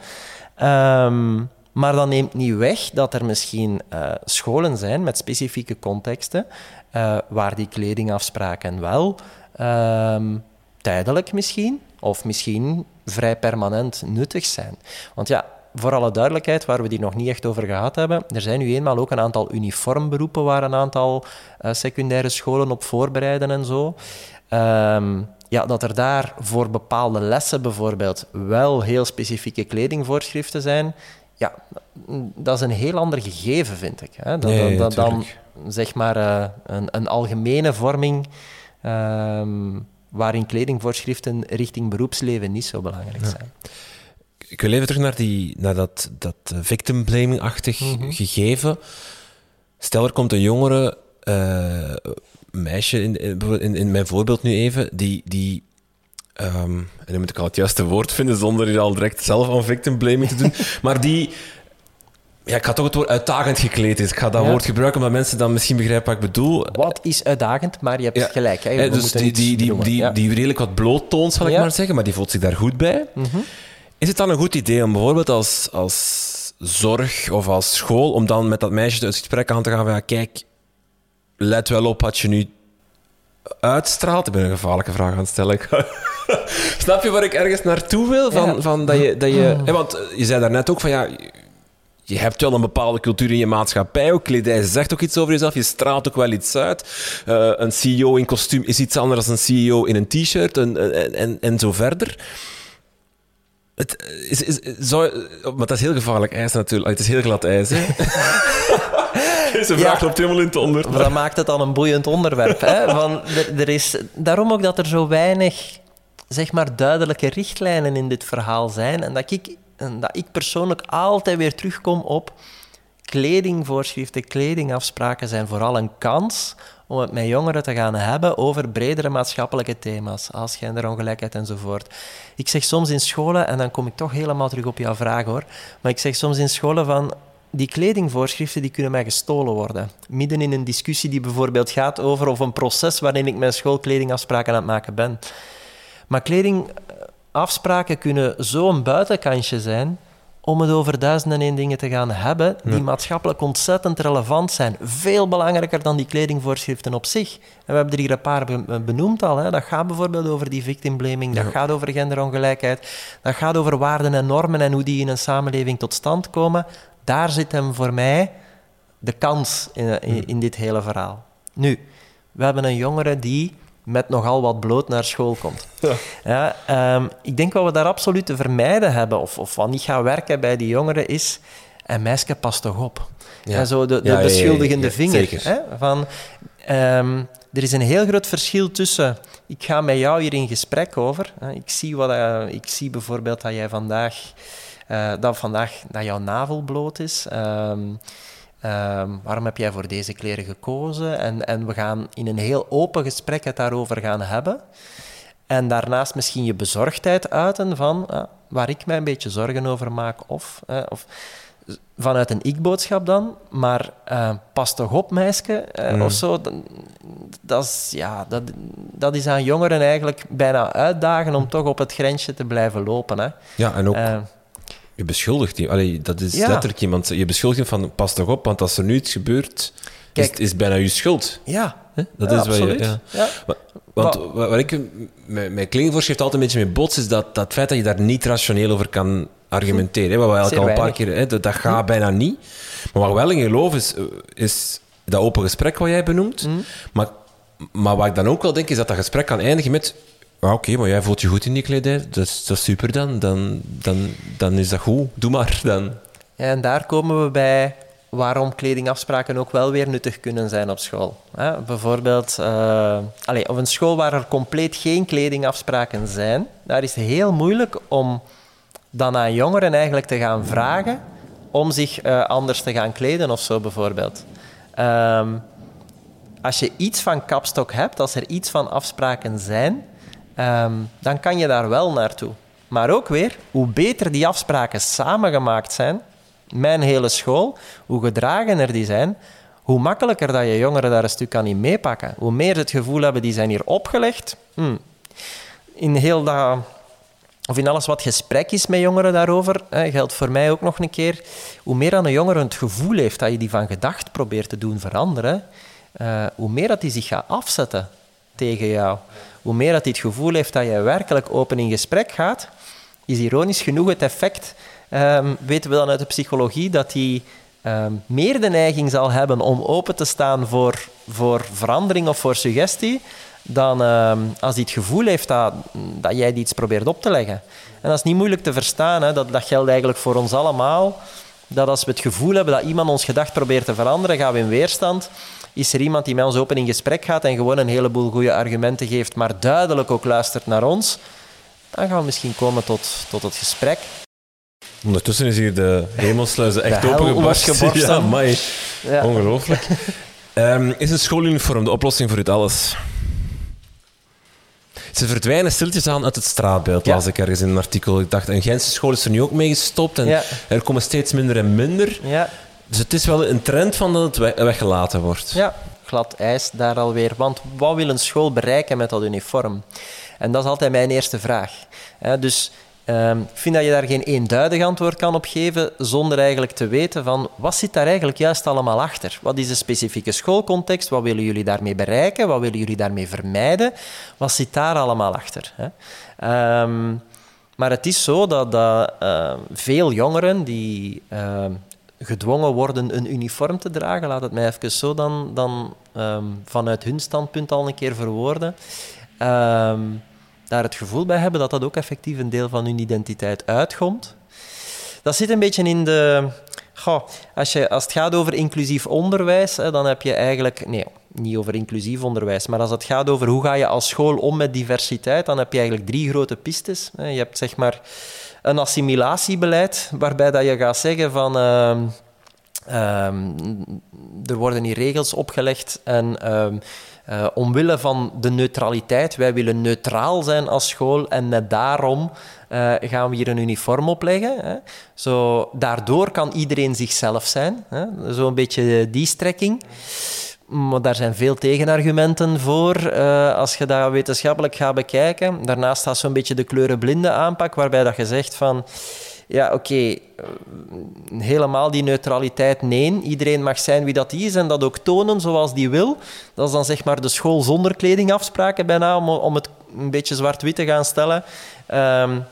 Um, maar dat neemt niet weg dat er misschien eh, scholen zijn met specifieke contexten eh, waar die kledingafspraken wel ehm, tijdelijk misschien of misschien vrij permanent nuttig zijn. Want ja, voor alle duidelijkheid, waar we die nog niet echt over gehad hebben, er zijn nu eenmaal ook een aantal uniformberoepen waar een aantal eh, secundaire scholen op voorbereiden en zo. Ehm, ja, dat er daar voor bepaalde lessen bijvoorbeeld wel heel specifieke kledingvoorschriften zijn, ja, dat is een heel ander gegeven, vind ik. Hè? Dan, zeg maar eh, een, een, algemene vorming. Ehm, waarin kledingvoorschriften richting beroepsleven niet zo belangrijk zijn. Ik wil even terug naar, die, naar dat, dat eh, victim blaming-achtig mhm. gegeven. Stel, er komt een jongere eh, meisje, in, in, in, mijn voorbeeld nu even, die, die Ehm, en dan moet ik al het juiste woord vinden zonder hier al direct zelf aan victim blaming te doen. maar die. Ja, ik ga toch het woord uitdagend gekleed is. Ik ga dat woord gebruiken omdat mensen dan misschien begrijpen wat ik bedoel. Wat is uitdagend, maar je hebt gelijk. Hè? Eh, ja, dus die, die, die, die, redelijk wat bloottoont, zal ik maar zeggen, maar die voelt zich daar goed bij. Mhm. Is het dan een goed idee om bijvoorbeeld als, als zorg of als school, om dan met dat meisje het gesprek aan te gaan van ja, kijk, let wel op wat je nu uitstraalt. Ik ben een gevaarlijke vraag aan het stellen. Snap je waar ik ergens naartoe wil? Van, van dat je, dat je, ah. want eh, je zei daarnet ook van ja, je hebt wel een bepaalde cultuur in je maatschappij ook. Kledij zegt ook iets over jezelf. Je straalt ook wel iets uit. Eh, een CEO in kostuum is iets anders dan een CEO in een t-shirt en, en, en, zo verder. Het is, is, zo. maar dat is heel gevaarlijk ijs natuurlijk. Het is heel glad ijs. Hè? Deze vraag loopt helemaal in het onder. Maar dat maakt het dan een boeiend onderwerp. Hè? Van, er, er is, daarom ook dat er zo weinig zeg maar, duidelijke richtlijnen in dit verhaal zijn. En dat ik, en dat ik persoonlijk altijd weer terugkom op kledingvoorschriften, kledingafspraken zijn vooral een kans om het met jongeren te gaan hebben over bredere maatschappelijke thema's, als genderongelijkheid enzovoort. Ik zeg soms in scholen, en dan kom ik toch helemaal terug op jouw vraag hoor, maar ik zeg soms in scholen van die kledingvoorschriften die kunnen mij gestolen worden. Midden in een discussie die bijvoorbeeld gaat over of een proces waarin ik mijn schoolkledingafspraken aan het maken ben. Maar kledingafspraken kunnen zo'n buitenkantje zijn om het over duizenden en één dingen te gaan hebben die maatschappelijk ontzettend relevant zijn. Veel belangrijker dan die kledingvoorschriften op zich. En we hebben er hier een paar benoemd al. Hè. Dat gaat bijvoorbeeld over die victim blaming, dat gaat over genderongelijkheid, dat gaat over waarden en normen en hoe die in een samenleving tot stand komen. Daar zit hem voor mij de kans in, in, in dit hele verhaal. Nu, we hebben een jongere die met nogal wat bloot naar school komt. Ja. ja ehm, ik denk wat we daar absoluut te vermijden hebben, of, of wat niet gaat werken bij die jongeren, is... En meisje, pas toch op. Ja. En zo de, de beschuldigende vinger. Hè, van, um, er is een heel groot verschil tussen... Ik ga met jou hier in gesprek over. Hè, ik, zie wat, uh, ik zie bijvoorbeeld dat jij vandaag... Uh, dat vandaag dat jouw navel bloot is. Um, Um, waarom heb jij voor deze kleren gekozen? En, en we gaan in een heel open gesprek het daarover gaan hebben. En daarnaast misschien je bezorgdheid uiten van uh, waar ik mij een beetje zorgen over maak. Of, uh, of vanuit een ik-boodschap dan. Maar uh, pas toch op, meisje, mm. of zo. Dat, is, ja, dat, dat is aan jongeren eigenlijk bijna uitdagen om toch op het grensje te blijven lopen. Hè. Ja, en ook je beschuldigt die. Allee, dat is letterlijk iemand. Je beschuldigt hem van pas toch op, want als er nu iets gebeurt, Kijk, is, is bijna je schuld. Ja, dat is wat je. Ja. want wat, ik met, met heeft altijd een beetje mee bots, is dat, dat feit dat je daar niet rationeel over kan argumenteren. Wat we eigenlijk al een paar keer. Hè, dat, dat gaat hm. bijna niet. Maar wat ik wel in geloof is, is dat open gesprek wat jij benoemt. Hm. Maar, maar wat ik dan ook wel denk, is dat dat gesprek kan eindigen met Ah, oké, maar jij voelt je goed in die kledij. Dat is, dat is super dan. Dan, dan. dan is dat goed. Doe maar dan. En daar komen we bij waarom kledingafspraken ook wel weer nuttig kunnen zijn op school. bijvoorbeeld uh, allez, op een school waar er compleet geen kledingafspraken zijn, daar is het heel moeilijk om dan aan jongeren eigenlijk te gaan vragen om zich uh, anders te gaan kleden of zo bijvoorbeeld. Ehm, als je iets van kapstok hebt, als er iets van afspraken zijn, Ehm, dan kan je daar wel naartoe. Maar ook weer, hoe beter die afspraken samengemaakt zijn, mijn hele school, hoe gedragener die zijn, hoe makkelijker dat je jongeren daar een stuk kan in meepakken. Hoe meer ze het gevoel hebben, die zijn hier opgelegd. Hmm. In heel dat... Of in alles wat gesprek is met jongeren daarover, hè, geldt voor mij ook nog een keer, hoe meer dan een jongere het gevoel heeft dat je die van gedacht probeert te doen veranderen, uh, hoe meer dat hij zich gaat afzetten tegen jou hoe meer dat hij het gevoel heeft dat je werkelijk open in gesprek gaat, is ironisch genoeg het effect, um, weten we dan uit de psychologie, dat hij um, meer de neiging zal hebben om open te staan voor, voor verandering of voor suggestie, dan um, als hij het gevoel heeft dat, dat jij iets probeert op te leggen. En dat is niet moeilijk te verstaan, hè? Dat, dat geldt eigenlijk voor ons allemaal. Dat als we het gevoel hebben dat iemand ons gedacht probeert te veranderen, gaan we in weerstand is er iemand die met ons open in gesprek gaat en gewoon een heleboel goede argumenten geeft, maar duidelijk ook luistert naar ons, dan gaan we misschien komen tot, tot het gesprek. Ondertussen is hier de hemelsluizen echt opengebarsten. Ja, amai. Ja. Ongelooflijk. um, is een schooluniform de oplossing voor dit alles? Ze verdwijnen stiltjes aan uit het straatbeeld, las ik ergens in een artikel. Ik dacht, een Gentse school is er nu ook mee gestopt en er komen steeds minder en minder. Ja. Dus het is wel een trend van dat het weggelaten wordt. Ja, glad ijs daar alweer. Want wat wil een school bereiken met dat uniform? En dat is altijd mijn eerste vraag. Dus ehm, ik vind dat je daar geen eenduidig antwoord kan op geven zonder eigenlijk te weten van wat zit daar eigenlijk juist allemaal achter? Wat is de specifieke schoolcontext? Wat willen jullie daarmee bereiken? Wat willen jullie daarmee vermijden? Wat zit daar allemaal achter? Ehm, maar het is zo dat, dat ehm, veel jongeren die gedwongen worden een uniform te dragen, laat het mij even zo dan, dan um, vanuit hun standpunt al een keer verwoorden, um, daar het gevoel bij hebben dat dat ook effectief een deel van hun identiteit uitkomt. Dat zit een beetje in de. Als, je, als het gaat over inclusief onderwijs, dan heb je eigenlijk. Nee, niet over inclusief onderwijs, maar als het gaat over hoe ga je als school om met diversiteit, dan heb je eigenlijk drie grote pistes. Je hebt zeg maar een assimilatiebeleid, waarbij dat je gaat zeggen van. Uh, er worden hier regels opgelegd en uh, uh, omwille van de neutraliteit, wij willen neutraal zijn als school en net daarom uh, gaan we hier een uniform opleggen. Hè. Zo, daardoor kan iedereen zichzelf zijn. Zo'n beetje die strekking. Maar daar zijn veel tegenargumenten voor uh, als je dat wetenschappelijk gaat bekijken. Daarnaast staat zo'n beetje de kleurenblinde aanpak, waarbij dat je zegt van... Ja, oké, okay, helemaal die neutraliteit, nee. Iedereen mag zijn wie dat is en dat ook tonen zoals die wil. Dat is dan zeg maar de school zonder kledingafspraken bijna, om, om het een beetje zwart-wit te gaan stellen. Um,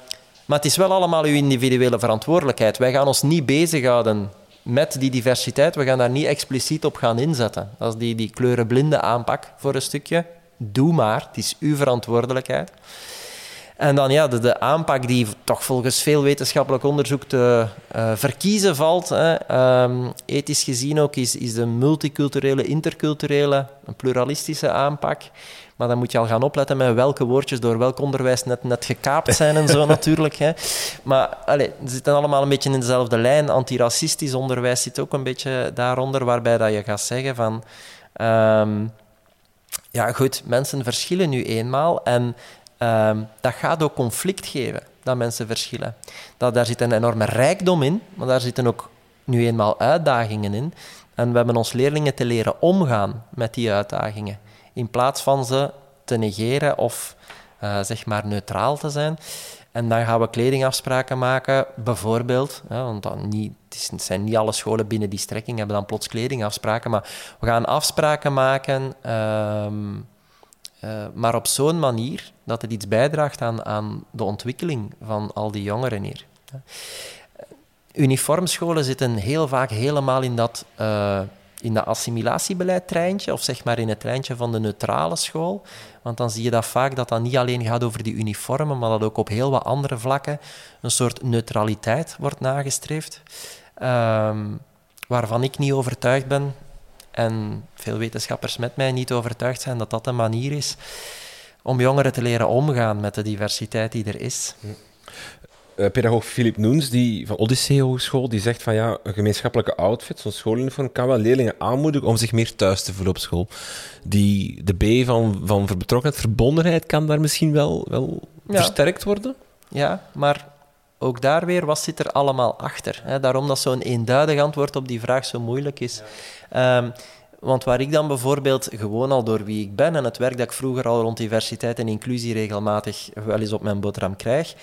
maar het is wel allemaal uw individuele verantwoordelijkheid. Wij gaan ons niet bezighouden met die diversiteit. We gaan daar niet expliciet op gaan inzetten. Is die, die kleurenblinde aanpak voor een stukje. Doe maar, het is uw verantwoordelijkheid. En dan ja, de, de, aanpak die toch volgens veel wetenschappelijk onderzoek te uh, verkiezen valt, hè, um, ethisch gezien ook, is, is de multiculturele, interculturele, een pluralistische aanpak. Maar dan moet je al gaan opletten met welke woordjes door welk onderwijs net, net gekaapt zijn en zo natuurlijk. Hè. Maar allez, ze zitten allemaal een beetje in dezelfde lijn. Antiracistisch onderwijs zit ook een beetje daaronder, waarbij dat je gaat zeggen van... Um, ja, goed, mensen verschillen nu eenmaal en um, dat gaat ook conflict geven, dat mensen verschillen. Dat, daar zit een enorme rijkdom in, maar daar zitten ook nu eenmaal uitdagingen in. En we hebben ons leerlingen te leren omgaan met die uitdagingen in plaats van ze te negeren of uh, zeg maar neutraal te zijn. En dan gaan we kledingafspraken maken, bijvoorbeeld. want niet, het zijn niet alle scholen binnen die strekking hebben dan plots kledingafspraken, maar we gaan afspraken maken, uh, uh, maar op zo'n manier dat het iets bijdraagt aan, aan de ontwikkeling van al die jongeren hier. Uniformscholen zitten heel vaak helemaal in dat uh, in dat assimilatiebeleid treintje, of zeg maar in het treintje van de neutrale school. Want dan zie je dat vaak dat dat niet alleen gaat over die uniformen, maar dat ook op heel wat andere vlakken een soort neutraliteit wordt nagestreefd. Um, waarvan ik niet overtuigd ben, en veel wetenschappers met mij niet overtuigd zijn, dat dat een manier is om jongeren te leren omgaan met de diversiteit die er is. Uh, pedagoog Philip Noens die, van Odyssee Hogeschool die zegt van ja, een gemeenschappelijke outfit, zo'n schooluniform, kan wel leerlingen aanmoedigen om zich meer thuis te voelen op school. Die, de B van, van betrokkenheid, verbondenheid kan daar misschien wel, wel versterkt worden. Ja, maar ook daar weer, wat zit er allemaal achter? Hè? Daarom dat zo'n eenduidig antwoord op die vraag zo moeilijk is. Ehm, want waar ik dan bijvoorbeeld, gewoon al door wie ik ben en het werk dat ik vroeger al rond diversiteit en inclusie regelmatig wel eens op mijn boterham krijg,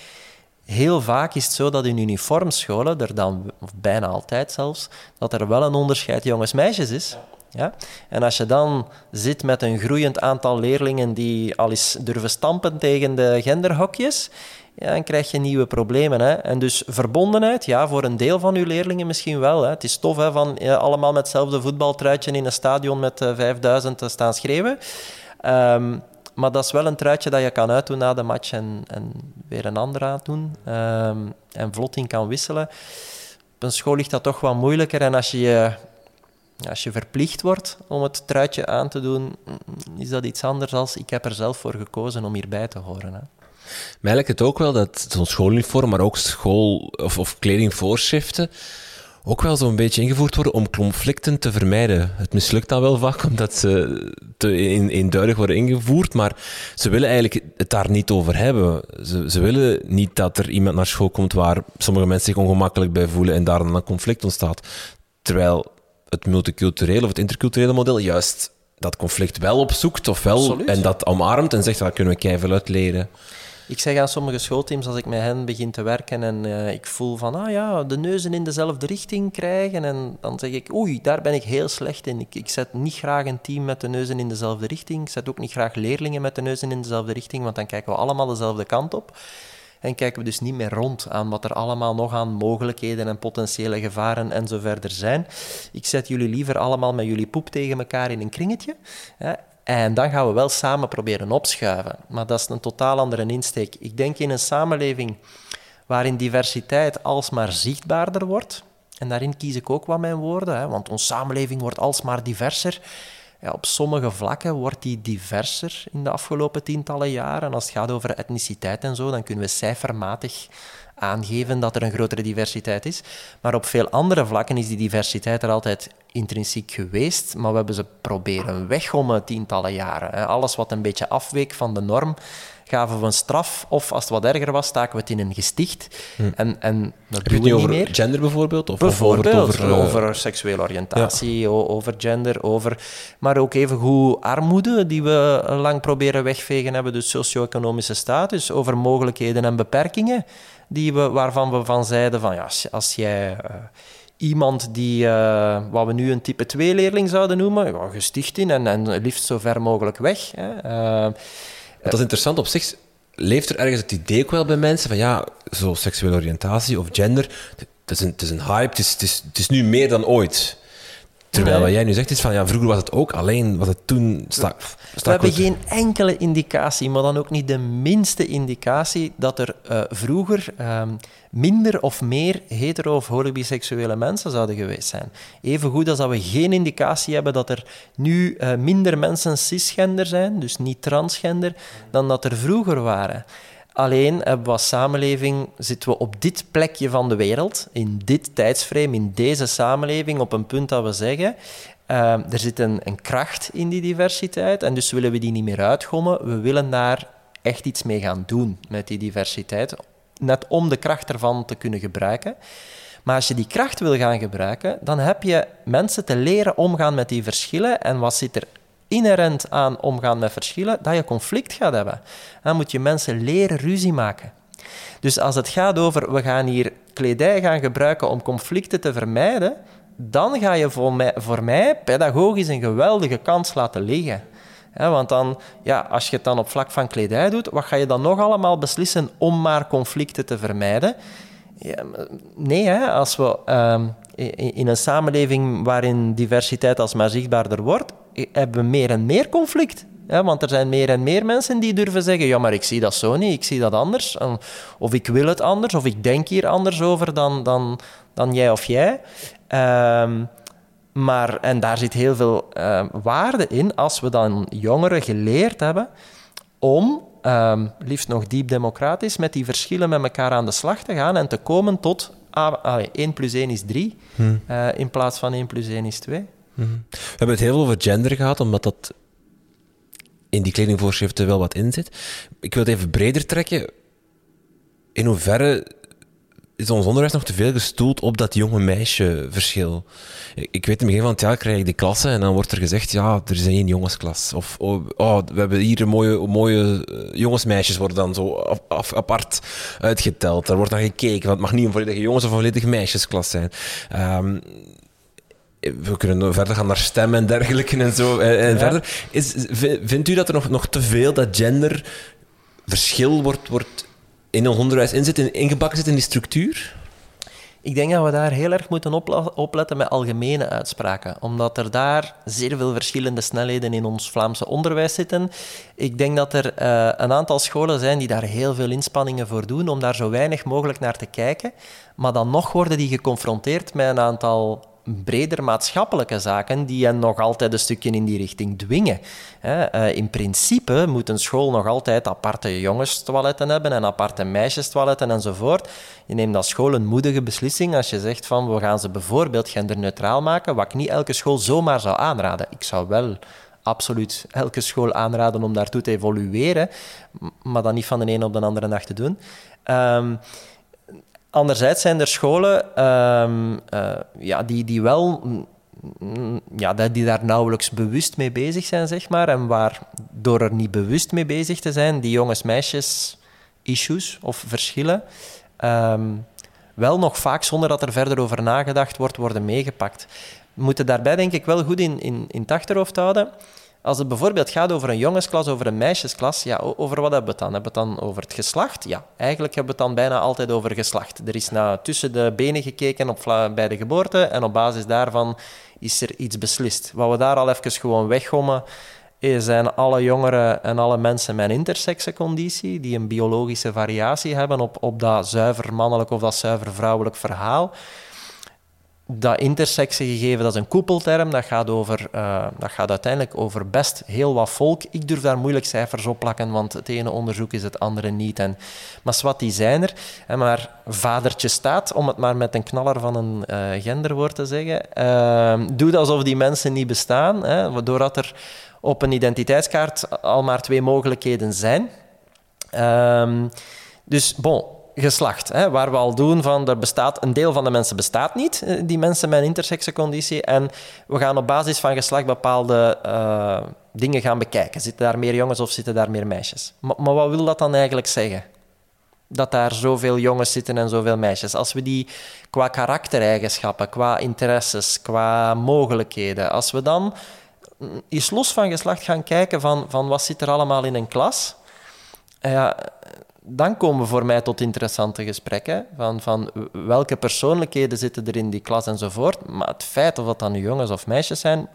Heel vaak is het zo dat in uniformscholen, er dan, of bijna altijd zelfs, dat er wel een onderscheid jongens-meisjes is. Ja? En als je dan zit met een groeiend aantal leerlingen die al eens durven stampen tegen de genderhokjes, ja, dan krijg je nieuwe problemen. Hè? En dus verbondenheid, ja, voor een deel van uw leerlingen misschien wel. Hè? Het is tof hè, van ja, allemaal met hetzelfde voetbaltruitje in een stadion met uh, eh, 5000 te staan schreeuwen. Um, maar dat is wel een truitje dat je kan uitdoen na de match en, en weer een ander aan doen. Ehm, en vlot in kan wisselen. Op een school ligt dat toch wat moeilijker. En als je, als je verplicht wordt om het truitje aan te doen, is dat iets anders als ik heb er zelf voor gekozen om hierbij te horen. Hè. Mij lijkt het ook wel dat zo'n schooluniform, maar ook school- of, of kledingvoorschriften ook wel zo'n beetje ingevoerd worden om conflicten te vermijden. Het mislukt dan wel vaak omdat ze te eenduidig worden ingevoerd, maar ze willen eigenlijk het daar niet over hebben. Ze, ze willen niet dat er iemand naar school komt waar sommige mensen zich ongemakkelijk bij voelen en daar dan een conflict ontstaat. Terwijl het multiculturele of het interculturele model juist dat conflict wel opzoekt, of wel, en dat omarmt en zegt, daar kunnen we keihard uit leren. Ik zeg aan sommige schoolteams, als ik met hen begin te werken en uh, ik voel van, ah ja, de neuzen in dezelfde richting krijgen, en dan zeg ik, oei, daar ben ik heel slecht in. Ik, ik zet niet graag een team met de neuzen in dezelfde richting. Ik zet ook niet graag leerlingen met de neuzen in dezelfde richting, want dan kijken we allemaal dezelfde kant op. En kijken we dus niet meer rond aan wat er allemaal nog aan mogelijkheden en potentiële gevaren en zo verder zijn. Ik zet jullie liever allemaal met jullie poep tegen elkaar in een kringetje. Hè, En dan gaan we wel samen proberen opschuiven. Maar dat is een totaal andere insteek. Ik denk in een samenleving waarin diversiteit alsmaar zichtbaarder wordt. En daarin kies ik ook wat mijn woorden, hè, want onze samenleving wordt alsmaar diverser. Ja, op sommige vlakken wordt die diverser in de afgelopen tientallen jaren. En als het gaat over etniciteit en zo, dan kunnen we cijfermatig aangeven dat er een grotere diversiteit is. Maar op veel andere vlakken is die diversiteit er altijd intrinsiek geweest, maar we hebben ze proberen weggommen tientallen jaren. Alles wat een beetje afweek van de norm, gaven we een straf, of als het wat erger was, staken we het in een gesticht. Hm. En, en dat we niet over meer. gender bijvoorbeeld? Of bijvoorbeeld, over, over, uh, seksuele oriëntatie, over gender, over... Maar ook even hoe armoede, die we lang proberen wegvegen hebben, dus socio-economische status, over mogelijkheden en beperkingen, die we, waarvan we van zeiden van, ja, als jij... Uh, iemand die, uh, wat we nu een type 2-leerling zouden noemen, ja, gesticht in en, en liefst zo ver mogelijk weg. Hè. Uh, dat is interessant op zich. Leeft er ergens het idee ook wel bij mensen van ja, zo seksuele oriëntatie of gender, het is een, is een hype, het, is, het is nu meer dan ooit. Terwijl wat jij nu zegt is van ja, vroeger was het ook, alleen was het toen. Sta, sta we hebben geen enkele indicatie, maar dan ook niet de minste indicatie dat er uh, vroeger um, minder of meer hetero- of homoseksuele mensen zouden geweest zijn. Evengoed als dat we geen indicatie hebben dat er nu uh, minder mensen cisgender zijn, dus niet transgender, dan dat er vroeger waren. Alleen hebben we als samenleving, zitten we op dit plekje van de wereld, in dit tijdsframe, in deze samenleving, op een punt dat we zeggen, uh, er zit een, een, kracht in die diversiteit en dus willen we die niet meer uitgommen. We willen daar echt iets mee gaan doen met die diversiteit, net om de kracht ervan te kunnen gebruiken. Maar als je die kracht wil gaan gebruiken, dan heb je mensen te leren omgaan met die verschillen. En wat zit er inherent aan omgaan met verschillen, dat je conflict gaat hebben. Dan moet je mensen leren ruzie maken. Dus als het gaat over we gaan hier kledij gaan gebruiken om conflicten te vermijden, dan ga je voor mij, voor mij pedagogisch een geweldige kans laten liggen. want dan, ja, als je het dan op vlak van kledij doet, wat ga je dan nog allemaal beslissen om maar conflicten te vermijden? Ja, nee, als we uh, in een samenleving waarin diversiteit alsmaar zichtbaarder wordt, hebben we meer en meer conflict. Want er zijn meer en meer mensen die durven zeggen: Ja, maar ik zie dat zo niet, ik zie dat anders. Of ik wil het anders, of ik denk hier anders over dan, dan, dan jij of jij. Um, maar, en daar zit heel veel uh, waarde in als we dan jongeren geleerd hebben om, um, liefst nog diep democratisch, met die verschillen met elkaar aan de slag te gaan en te komen tot ah, 1 plus 1 is 3 hmm. uh, in plaats van 1 plus 1 is 2. We hebben het heel veel over gender gehad, omdat dat in die kledingvoorschriften wel wat in zit. Ik wil het even breder trekken. In hoeverre is ons onderwijs nog te veel gestoeld op dat jonge meisje-verschil? Ik weet, in het begin van het jaar krijg ik die klasse en dan wordt er gezegd, ja, er is één jongensklas. Of, oh, oh we hebben hier mooie, mooie uh, jongensmeisjes worden dan zo af, apart uitgeteld. Daar wordt naar gekeken, want het mag niet een volledige jongens- of een volledige meisjesklas zijn. Um, we kunnen verder gaan naar stemmen en dergelijke en zo. En, en verder. Is, vindt u dat er nog, nog te veel dat gender verschil wordt, wordt in ons onderwijs in zit, ingebakken zit in die structuur? Ik denk dat we daar heel erg moeten opletten met algemene uitspraken, omdat er daar zeer veel verschillende snelheden in ons Vlaamse onderwijs zitten. Ik denk dat er uh, een aantal scholen zijn die daar heel veel inspanningen voor doen om daar zo weinig mogelijk naar te kijken, maar dan nog worden die geconfronteerd met een aantal breder maatschappelijke zaken die hen nog altijd een stukje in die richting dwingen. Eh, in principe moet een school nog altijd aparte jongenstoiletten hebben en aparte meisjestoiletten enzovoort. Je neemt als school een moedige beslissing als je zegt van we gaan ze bijvoorbeeld genderneutraal maken, wat ik niet elke school zomaar zou aanraden. Ik zou wel absoluut elke school aanraden om daartoe te evolueren, maar dan niet van de ene op de andere dag te doen. Um, Anderzijds zijn er scholen um, uh, ja, die, die wel mm, ja, die daar nauwelijks bewust mee bezig zijn, zeg maar. En waar door er niet bewust mee bezig te zijn, die jongens-meisjes issues of verschillen, um, wel nog vaak zonder dat er verder over nagedacht wordt, worden meegepakt. We moeten daarbij denk ik wel goed in, in, in het achterhoofd houden als het bijvoorbeeld gaat over een jongensklas, over een meisjesklas, ja, over wat hebben we het dan? Hebben we het dan over het geslacht? Ja, eigenlijk hebben we het dan bijna altijd over geslacht. Er is naar tussen de benen gekeken op, bij de geboorte en op basis daarvan is er iets beslist. Wat we daar al even gewoon weggommen zijn alle jongeren en alle mensen met een intersexe conditie, die een biologische variatie hebben op, op dat zuiver mannelijk of dat zuiver vrouwelijk verhaal dat intersectiegegeven, dat is een koepelterm, dat gaat, over, uh, dat gaat uiteindelijk over best heel wat volk. Ik durf daar moeilijk cijfers op plakken, want het ene onderzoek is het andere niet. En, maar wat die zijn er. En maar vadertje staat, om het maar met een knaller van een uh, genderwoord te zeggen, uh, doet alsof die mensen niet bestaan, hè, doordat er op een identiteitskaart al maar twee mogelijkheden zijn. Ehm, dus bon, geslacht. Hè, waar we al doen van er bestaat, een deel van de mensen bestaat niet, eh, die mensen met een intersexe conditie. En we gaan op basis van geslacht bepaalde uh, dingen gaan bekijken. Zitten daar meer jongens of zitten daar meer meisjes? Maar, maar, wat wil dat dan eigenlijk zeggen? Dat daar zoveel jongens zitten en zoveel meisjes. Als we die qua karaktereigenschappen, qua interesses, qua mogelijkheden, als we dan eens los van geslacht gaan kijken van, van wat zit er allemaal in een klas, ja, dan komen we voor mij tot interessante gesprekken. Van, van welke persoonlijkheden zitten er in die klas enzovoort. Maar het feit of dat dan jongens of meisjes zijn.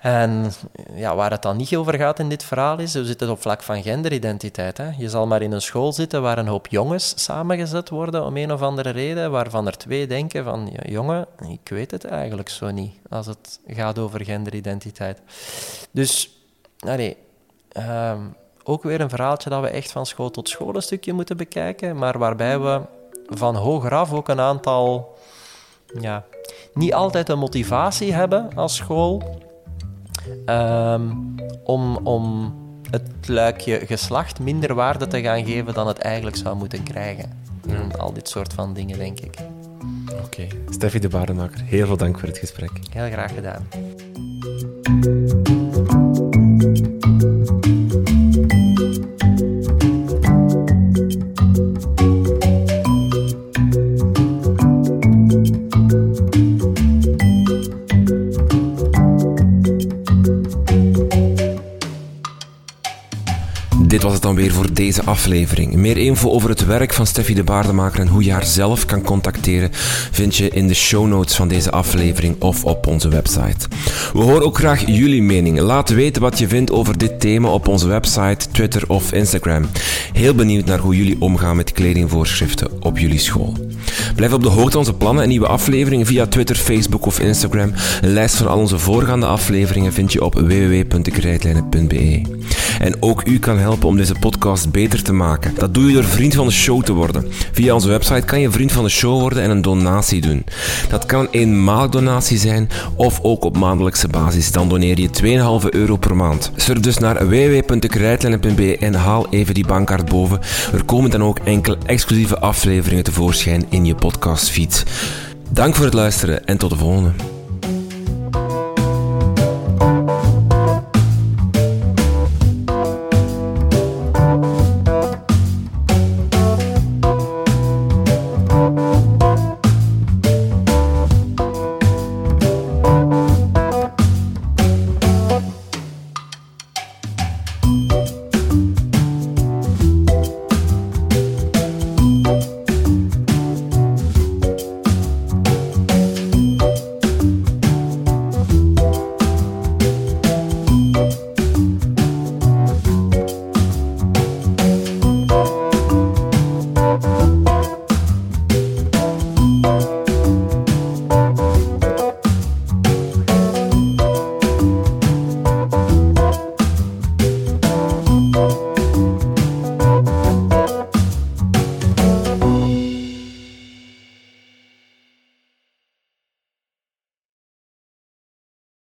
En ja, waar het dan niet over gaat in dit verhaal is, hoe zit het op vlak van genderidentiteit. Hè? Je zal maar in een school zitten waar een hoop jongens samengezet worden om een of andere reden, waarvan er twee denken van, ja, jongen, ik weet het eigenlijk zo niet, als het gaat over genderidentiteit. Dus, nee, um, ook weer een verhaaltje dat we echt van school tot school een stukje moeten bekijken, maar waarbij we van hogeraf ook een aantal, ja, niet altijd een motivatie hebben als school ehm, om, om het luikje geslacht minder waarde te gaan geven dan het eigenlijk zou moeten krijgen. En al dit soort van dingen, denk ik. Oké. Okay. Steffi de Baardenmaker, heel veel dank voor het gesprek. Heel graag gedaan. Dit was het dan weer voor deze aflevering. Meer info over het werk van Steffi de Baardemaker en hoe je haar zelf kan contacteren vind je in de show notes van deze aflevering of op onze website. We horen ook graag jullie mening. Laat weten wat je vindt over dit thema op onze website, Twitter of Instagram. Heel benieuwd naar hoe jullie omgaan met kledingvoorschriften op jullie school. Blijf op de hoogte van onze plannen en nieuwe afleveringen via Twitter, Facebook of Instagram. Een lijst van al onze voorgaande afleveringen vind je op www.dekrijtlijnen.be. En ook u kan helpen om deze podcast beter te maken. Dat doe je door vriend van de show te worden. Via onze website kan je vriend van de show worden en een donatie doen. Dat kan een eenmalig donatie zijn of ook op maandelijkse basis. Dan doneer je 2,5 euro per maand. Surf dus naar www.dekrijtlijnen.be en haal even die bankkaart boven. Er komen dan ook enkele exclusieve afleveringen tevoorschijn in je podcastfeed. Dank voor het luisteren en tot de volgende.